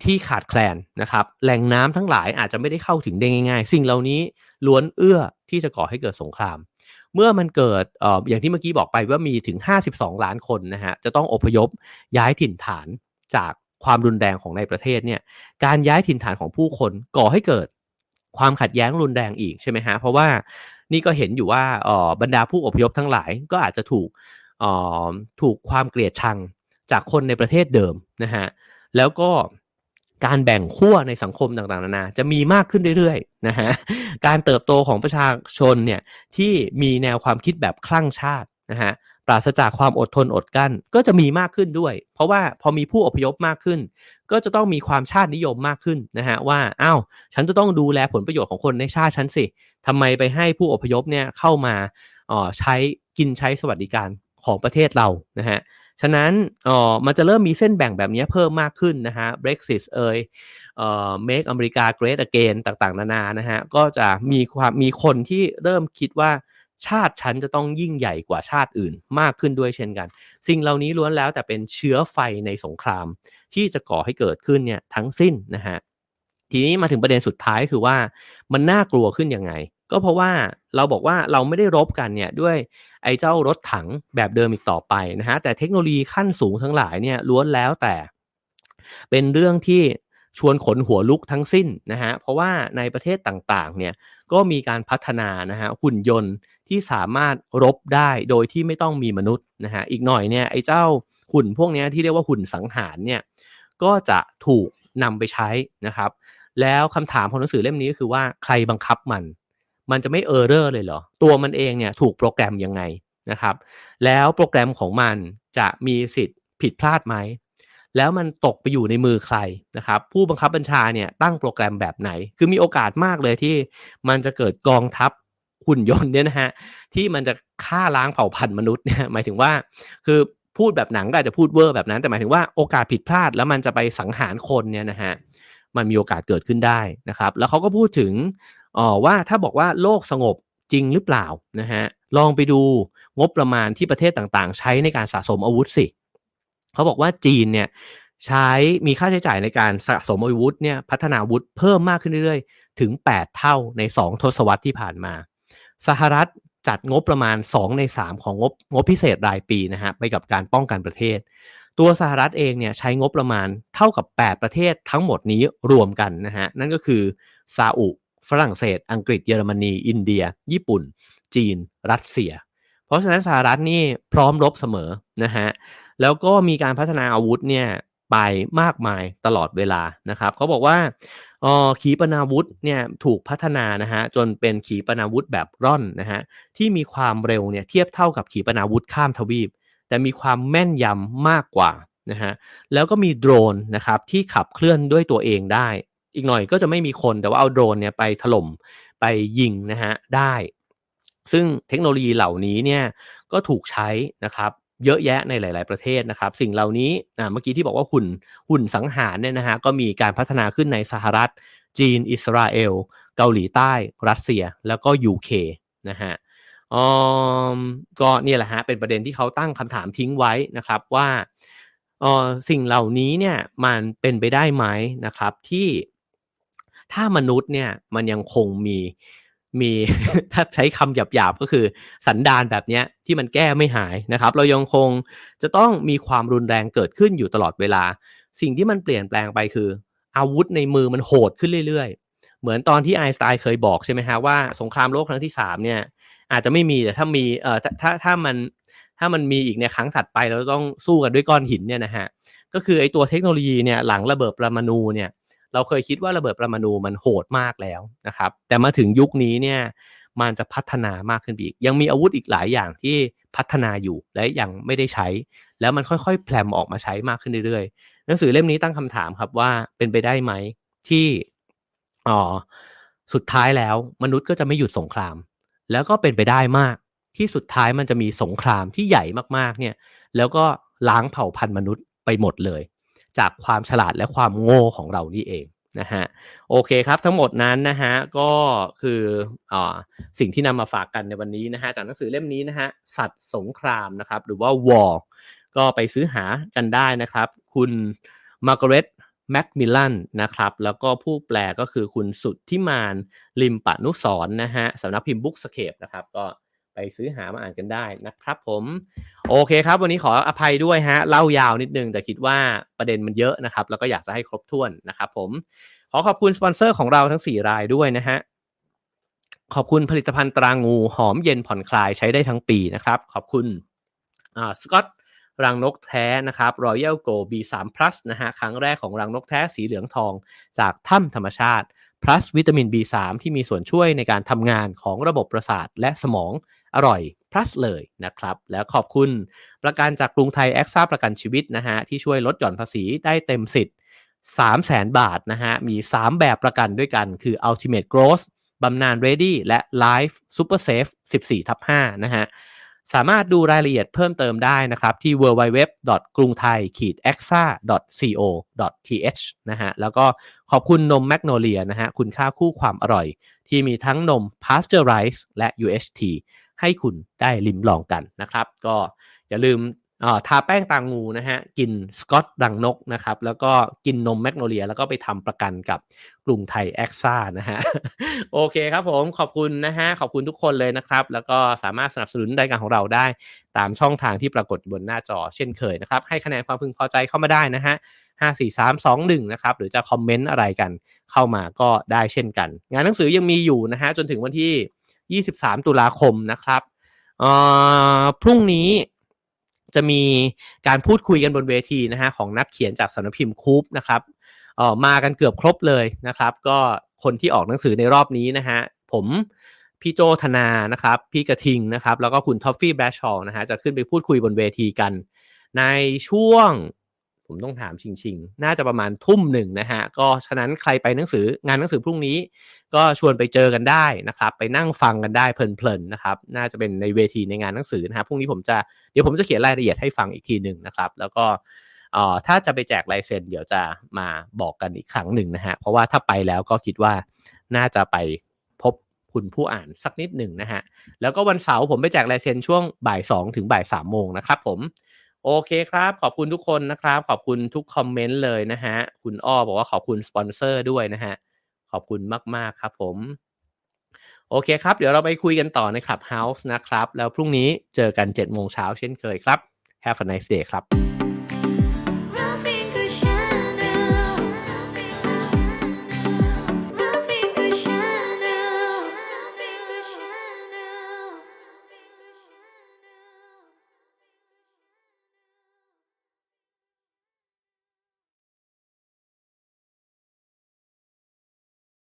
ที่ขาดแคลนนะครับแหล่งน้ำทั้งหลายอาจจะไม่ได้เข้าถึงได้ง่าย ๆ สิ่งเหล่านี้ล้วนเอื้อที่จะก่อให้เกิดสงคราม เมื่อมันเกิดออย่างที่เมื่อกี้บอกไปว่ามีถึง 52 ล้านคนนะฮะจะต้องอพยพย้ายถิ่นฐานจากความรุนแรงของในประเทศเนี่ยการย้ายถิ่นฐานของผู้คนก่อให้เกิด ความขัดแย้งรุนแรงอีกใช่ไหมฮะเพราะว่านี่ก็เห็นอยู่ว่าออบรรดาผู้อพยพทั้งหลายก็อาจจะถูกออถูกความเกลียดชังจากคนในประเทศเดิมนะฮะแล้วก็การแบ่งขั้วในสังคมต่างๆนานาจะมีมากขึ้นเรื่อยๆนะฮะการเติบโตของประชาชนเนี่ยที่มีแนวความคิดแบบคลั่งชาตินะฮะปราศจากความอดทนอดกั้นก็จะมีมากขึ้นด้วย เพราะว่าพอมีผู้อพยพมากขึ้น ก็จะต้องมีความชาตินิยมมากขึ้นนะฮะว่าอ้าวฉันจะต้องดูแลผลประโยชน์ของคนในชาติฉันสิทำไมไปให้ผู้อพยพเนี่ยเข้ามาอ๋อใช้กินใช้สวัสดิการของประเทศเรานะฮะฉะนั้นอ๋อมันจะเริ่มมีเส้นแบ่งแบบนี้เพิ่มมากขึ้นนะฮะ Brexit เอ่ยเอ่อ Make America Great Again ต่างๆ นานานะฮะก็จะมีความมีคนที่เริ่มคิดว่าชาติฉันจะต้องยิ่งใหญ่กว่าชาติอื่นมากขึ้นด้วยเช่นกัน สิ่งเหล่านี้ล้วนแล้วแต่เป็นเชื้อไฟในสงคราม ที่จะก่อให้เกิดขึ้นเนี่ยทั้งสิ้นนะฮะทีนี้มาถึงประเด็นสุดท้ายคือว่ามันน่ากลัวขึ้นยังไง ก็เพราะว่าเราบอกว่าเราไม่ได้รบกันเนี่ยด้วยไอ้เจ้ารถถังแบบเดิมอีกต่อไปนะฮะแต่เทคโนโลยีขั้นสูงทั้งหลายเนี่ยล้วนแล้วแต่ เป็นเรื่องที่ชวนขนหัวลุกทั้งสิ้นนะฮะเพราะว่าในประเทศต่างๆเนี่ยก็มีการพัฒนานะฮะหุ่นยนต์ที่สามารถรบได้โดยที่ไม่ต้องมีมนุษย์นะฮะอีกหน่อยเนี่ยไอ้เจ้าหุ่นพวกนี้ที่เรียกว่าหุ่นสังหารเนี่ย ก็จะถูกนำไปใช้นะครับ แล้วคำถามของหนังสือเล่มนี้ก็คือว่าใครบังคับมัน มันจะไม่เออร์เรอร์เลยเหรอ ตัวมันเองเนี่ยถูกโปรแกรมยังไงนะครับ แล้วโปรแกรมของมันจะมีสิทธิ์ผิดพลาดไหมแล้วมันตกไปอยู่ในมือใครนะครับ ผู้บังคับบัญชาเนี่ยตั้งโปรแกรมแบบไหน คือมีโอกาสมากเลยที่มันจะเกิดกองทัพหุ่นยนต์เนี่ยนะฮะที่มันจะฆ่าล้างเผ่าพันธุ์มนุษย์เนี่ยหมายถึงว่า คือ พูดแบบหนังก็อาจจะพูดเวอร์แบบนั้น แต่หมายถึงว่าโอกาสผิดพลาดแล้วมันจะไปสังหารคนเนี่ยนะฮะมันมีโอกาสเกิดขึ้นได้นะครับ แล้วเขาก็พูดถึงอ๋อว่าถ้าบอกว่าโลกสงบจริงหรือเปล่านะฮะลองไปดูงบประมาณที่ประเทศต่างๆ ใช้ในการสะสมอาวุธสิเขาบอกว่าจีนเนี่ยใช้มีค่าใช้จ่ายในการสะสมอาวุธเนี่ยพัฒนาอาวุธเพิ่มมากขึ้นเรื่อยๆ ถึง 8 เท่าใน 2 ทศวรรษที่ผ่านมา สหรัฐ จัดงบประมาณ 2 ใน 3 ของงบงบพิเศษรายปีนะฮะไปกับการป้องกันประเทศ ตัวสหรัฐเองเนี่ยใช้งบประมาณเท่ากับ 8 ประเทศทั้งหมดนี้รวมกันนะฮะนั่นก็คือซาอุฝรั่งเศส อังกฤษเยอรมนี อินเดีย ญี่ปุ่น จีน รัสเซีย เพราะฉะนั้นสหรัฐนี่พร้อมรบเสมอนะฮะแล้วก็มีการพัฒนาอาวุธเนี่ยไปมากมายตลอดเวลานะครับเขาบอกว่า ออขีปนาวุธเนี่ยถูกพัฒนานะฮะจนเป็นขีปนาวุธแบบร่อนนะฮะที่มีความเร็วเนี่ยเทียบเท่ากับขีปนาวุธข้ามทวีป แต่มีความแม่นยำมากกว่านะฮะแล้วก็มีโดรนนะครับที่ขับเคลื่อนด้วยตัวเองได้ อีกหน่อยก็จะไม่มีคนแต่ว่าเอาโดรนเนี่ยไปถล่มไปยิงนะฮะได้ ซึ่งเทคโนโลยีเหล่านี้เนี่ยก็ถูกใช้นะครับ เยอะแยะในหลาย ๆ ประเทศนะครับ สิ่งเหล่านี้อ่าเมื่อกี้ที่บอกว่าหุ่นหุ่นสังหารเนี่ยนะฮะก็มีการพัฒนาขึ้นในสหรัฐ จีน อิสราเอล เกาหลีใต้ รัสเซีย แล้วก็ UK นะฮะอ๋อก็เนี่ยแหละฮะเป็นประเด็นที่เขาตั้งคำถามทิ้งไว้นะครับว่าออสิ่งเหล่านี้เนี่ยมันเป็นไปได้ไหมนะครับที่ถ้ามนุษย์เนี่ยมันยังคงมี มีถ้าใช้คำหยาบๆก็คือสันดานแบบนี้ที่มันแก้ไม่หายนะครับ เรายังคงจะต้องมีความรุนแรงเกิดขึ้นอยู่ตลอดเวลา สิ่งที่มันเปลี่ยนแปลงไปคือ อาวุธในมือมันโหดขึ้นเรื่อยๆ เหมือนตอนที่ไอน์สไตน์เคยบอกใช่ไหมฮะว่าสงครามโลกครั้งที่3เนี่ยอาจจะไม่มีแต่ถ้ามีเอ่อถ้าถ้ามันถ้ามันมีอีกในครั้งถัดไปเราต้องสู้กันด้วยก้อนหินเนี่ยนะฮะก็คือไอตัวเทคโนโลยีเนี่ยหลังระเบิดปรมาณูเนี่ย เราเคยคิดว่าระเบิดปรมาณูมันโหดมากแล้วนะครับ แต่มาถึงยุคนี้เนี่ยมันจะพัฒนามากขึ้นอีก ยังมีอาวุธอีกหลายอย่างที่พัฒนาอยู่และยังไม่ได้ใช้ แล้วมันค่อยๆแพลมออกมาใช้มากขึ้นเรื่อยๆหนังสือเล่มนี้ตั้งคำถามครับว่าเป็นไปได้ไหมที่อ๋อสุดท้ายแล้วมนุษย์ก็จะไม่หยุดสงคราม แล้วก็เป็นไปได้มากที่สุดท้ายมันจะมีสงครามที่ใหญ่มากๆเนี่ยแล้วก็ล้างเผ่าพันธุ์มนุษย์ไปหมดเลย จากความฉลาดและความโง่ของเรานี่เองนะฮะโอเคครับทั้งหมดนั้นนะฮะก็คือเอ่อสิ่งที่นำมาฝากกันในวันนี้นะฮะจากหนังสือเล่มนี้นะฮะสัตว์สงครามนะครับหรือว่า War ก็ไปซื้อหากันได้นะครับ คุณมาร์กาเร็ตแมคมิลลันนะครับแล้วก็ผู้แปลก็คือคุณสุทธิมานลิมปนุสรณ์นะฮะสำนักพิมพ์ Bookscape นะครับก็ ไปซื้อหามาอ่านกันได้นะครับผมโอเคครับ วันนี้ขออภัยด้วยฮะเล่ายาวนิดนึงแต่คิดว่าประเด็นมันเยอะนะครับ แล้วก็อยากจะให้ครบถ้วนนะครับผมขอขอบคุณสปอนเซอร์ของเราทั้ง 4 รายด้วยนะฮะขอบคุณผลิตภัณฑ์ตรางูหอมเย็นผ่อนคลายใช้ได้ทั้งปีนะครับ ขอบคุณอ่าสกอตรังนกแท้นะครับ Royal Go B3 Plus นะฮะครั้งแรกของรังนกแท้สีเหลืองทองจากถ้ำธรรมชาติ plus วิตามิน B3 ที่มีส่วนช่วยในการทำงานของระบบประสาทและสมองอร่อย plus เลยนะครับ แล้วขอบคุณประกันจากกรุงไทยแอคซ่าประกันชีวิตนะฮะที่ช่วยลดหย่อนภาษีได้เต็มสิทธิ์3 0 0แสนบาทนะฮะ มี 3 แบบประกันด้วยกันคือ Ultimate Growth บำนาญ Ready และ Life Super Safe 14ทับ5นะฮะ สามารถดูรายละเอียดเพิ่มเติมได้นะครับที่ www. krungthai-axa.co.th นะฮะแล้วก็ขอบคุณนมแมกโนเลียนะฮะคุณค่าคู่ความอร่อย ที่มีทั้งนม Pasteurize และ UHT ให้คุณได้ลิ้มลองกันนะครับ ก็อย่าลืม ทาแป้งตางงูนะฮะกินสกอตดังนกนะครับแล้วก็กินนมแมกโนเลีย แล้วก็ไปทำประกันกับกรุงไทยแอคซ่านะฮะโอเคครับผมขอบคุณนะฮะขอบคุณทุกคนเลยนะครับ แล้วก็สามารถสนับสนุนรายการของเราได้ ตามช่องทางที่ปรากฏบนหน้าจอเช่นเคยนะครับ ให้คะแนนความพึงพอใจเข้ามาได้นะฮะห้าสี่สามสองหนึ่งนะครับหรือจะคอมเมนต์อะไรกันเข้ามาก็ได้เช่นกัน งานหนังสือยังมีอยู่นะฮะจนถึงวันที่ 23 ตุลาคมนะครับพรุ่งนี้ จะมีการพูดคุยกันบนเวทีนะฮะของนักเขียนจากสำนักพิมพ์ KOOB นะครับเอ่อมากันเกือบครบเลยนะครับ ก็คนที่ออกหนังสือในรอบนี้นะฮะผมพี่โจ้ ธนานะครับ พี่กระทิงนะครับ แล้วก็คุณท็อฟฟี่แบรดชอว์นะฮะจะขึ้นไปพูดคุยบนเวทีกัน ในช่วง ผมต้องถามชิงๆน่าจะประมาณทุ่มหนึ่งนะฮะ ก็ฉะนั้นใครไปหนังสืองานหนังสือพรุ่งนี้ ก็ชวนไปเจอกันได้นะครับ ไปนั่งฟังกันได้เพลินๆนะครับ น่าจะเป็นในเวทีในงานหนังสือนะฮะพรุ่งนี้ผมจะเดี๋ยวผมจะเขียนรายละเอียดให้ฟังอีกทีหนึ่งนะครับ แล้วก็ถ้าจะไปแจกลายเซ็นเดี๋ยวจะมาบอกกันอีกครั้งหนึ่งนะฮะเพราะว่าถ้าไปแล้วก็คิดว่าน่าจะไปพบคุณผู้อ่านสักนิดหนึ่งนะฮะแล้วก็วันเสาร์ผมไปแจกลายเซ็นช่วงบ่ายสองถึงบ่ายสามโมงนะครับผม โอเคครับ ขอบคุณทุกคนนะครับ ขอบคุณทุกคอมเมนต์เลยนะฮะ คุณอ้อบอกว่าขอบคุณสปอนเซอร์ด้วยนะฮะ ขอบคุณมาก ๆ ครับผม โอเคครับ เดี๋ยวเราไปคุยกันต่อในคลับเฮาส์นะครับ แล้วพรุ่งนี้เจอกัน7โมงเช้าเช่นเคยครับ Have a nice day ครับ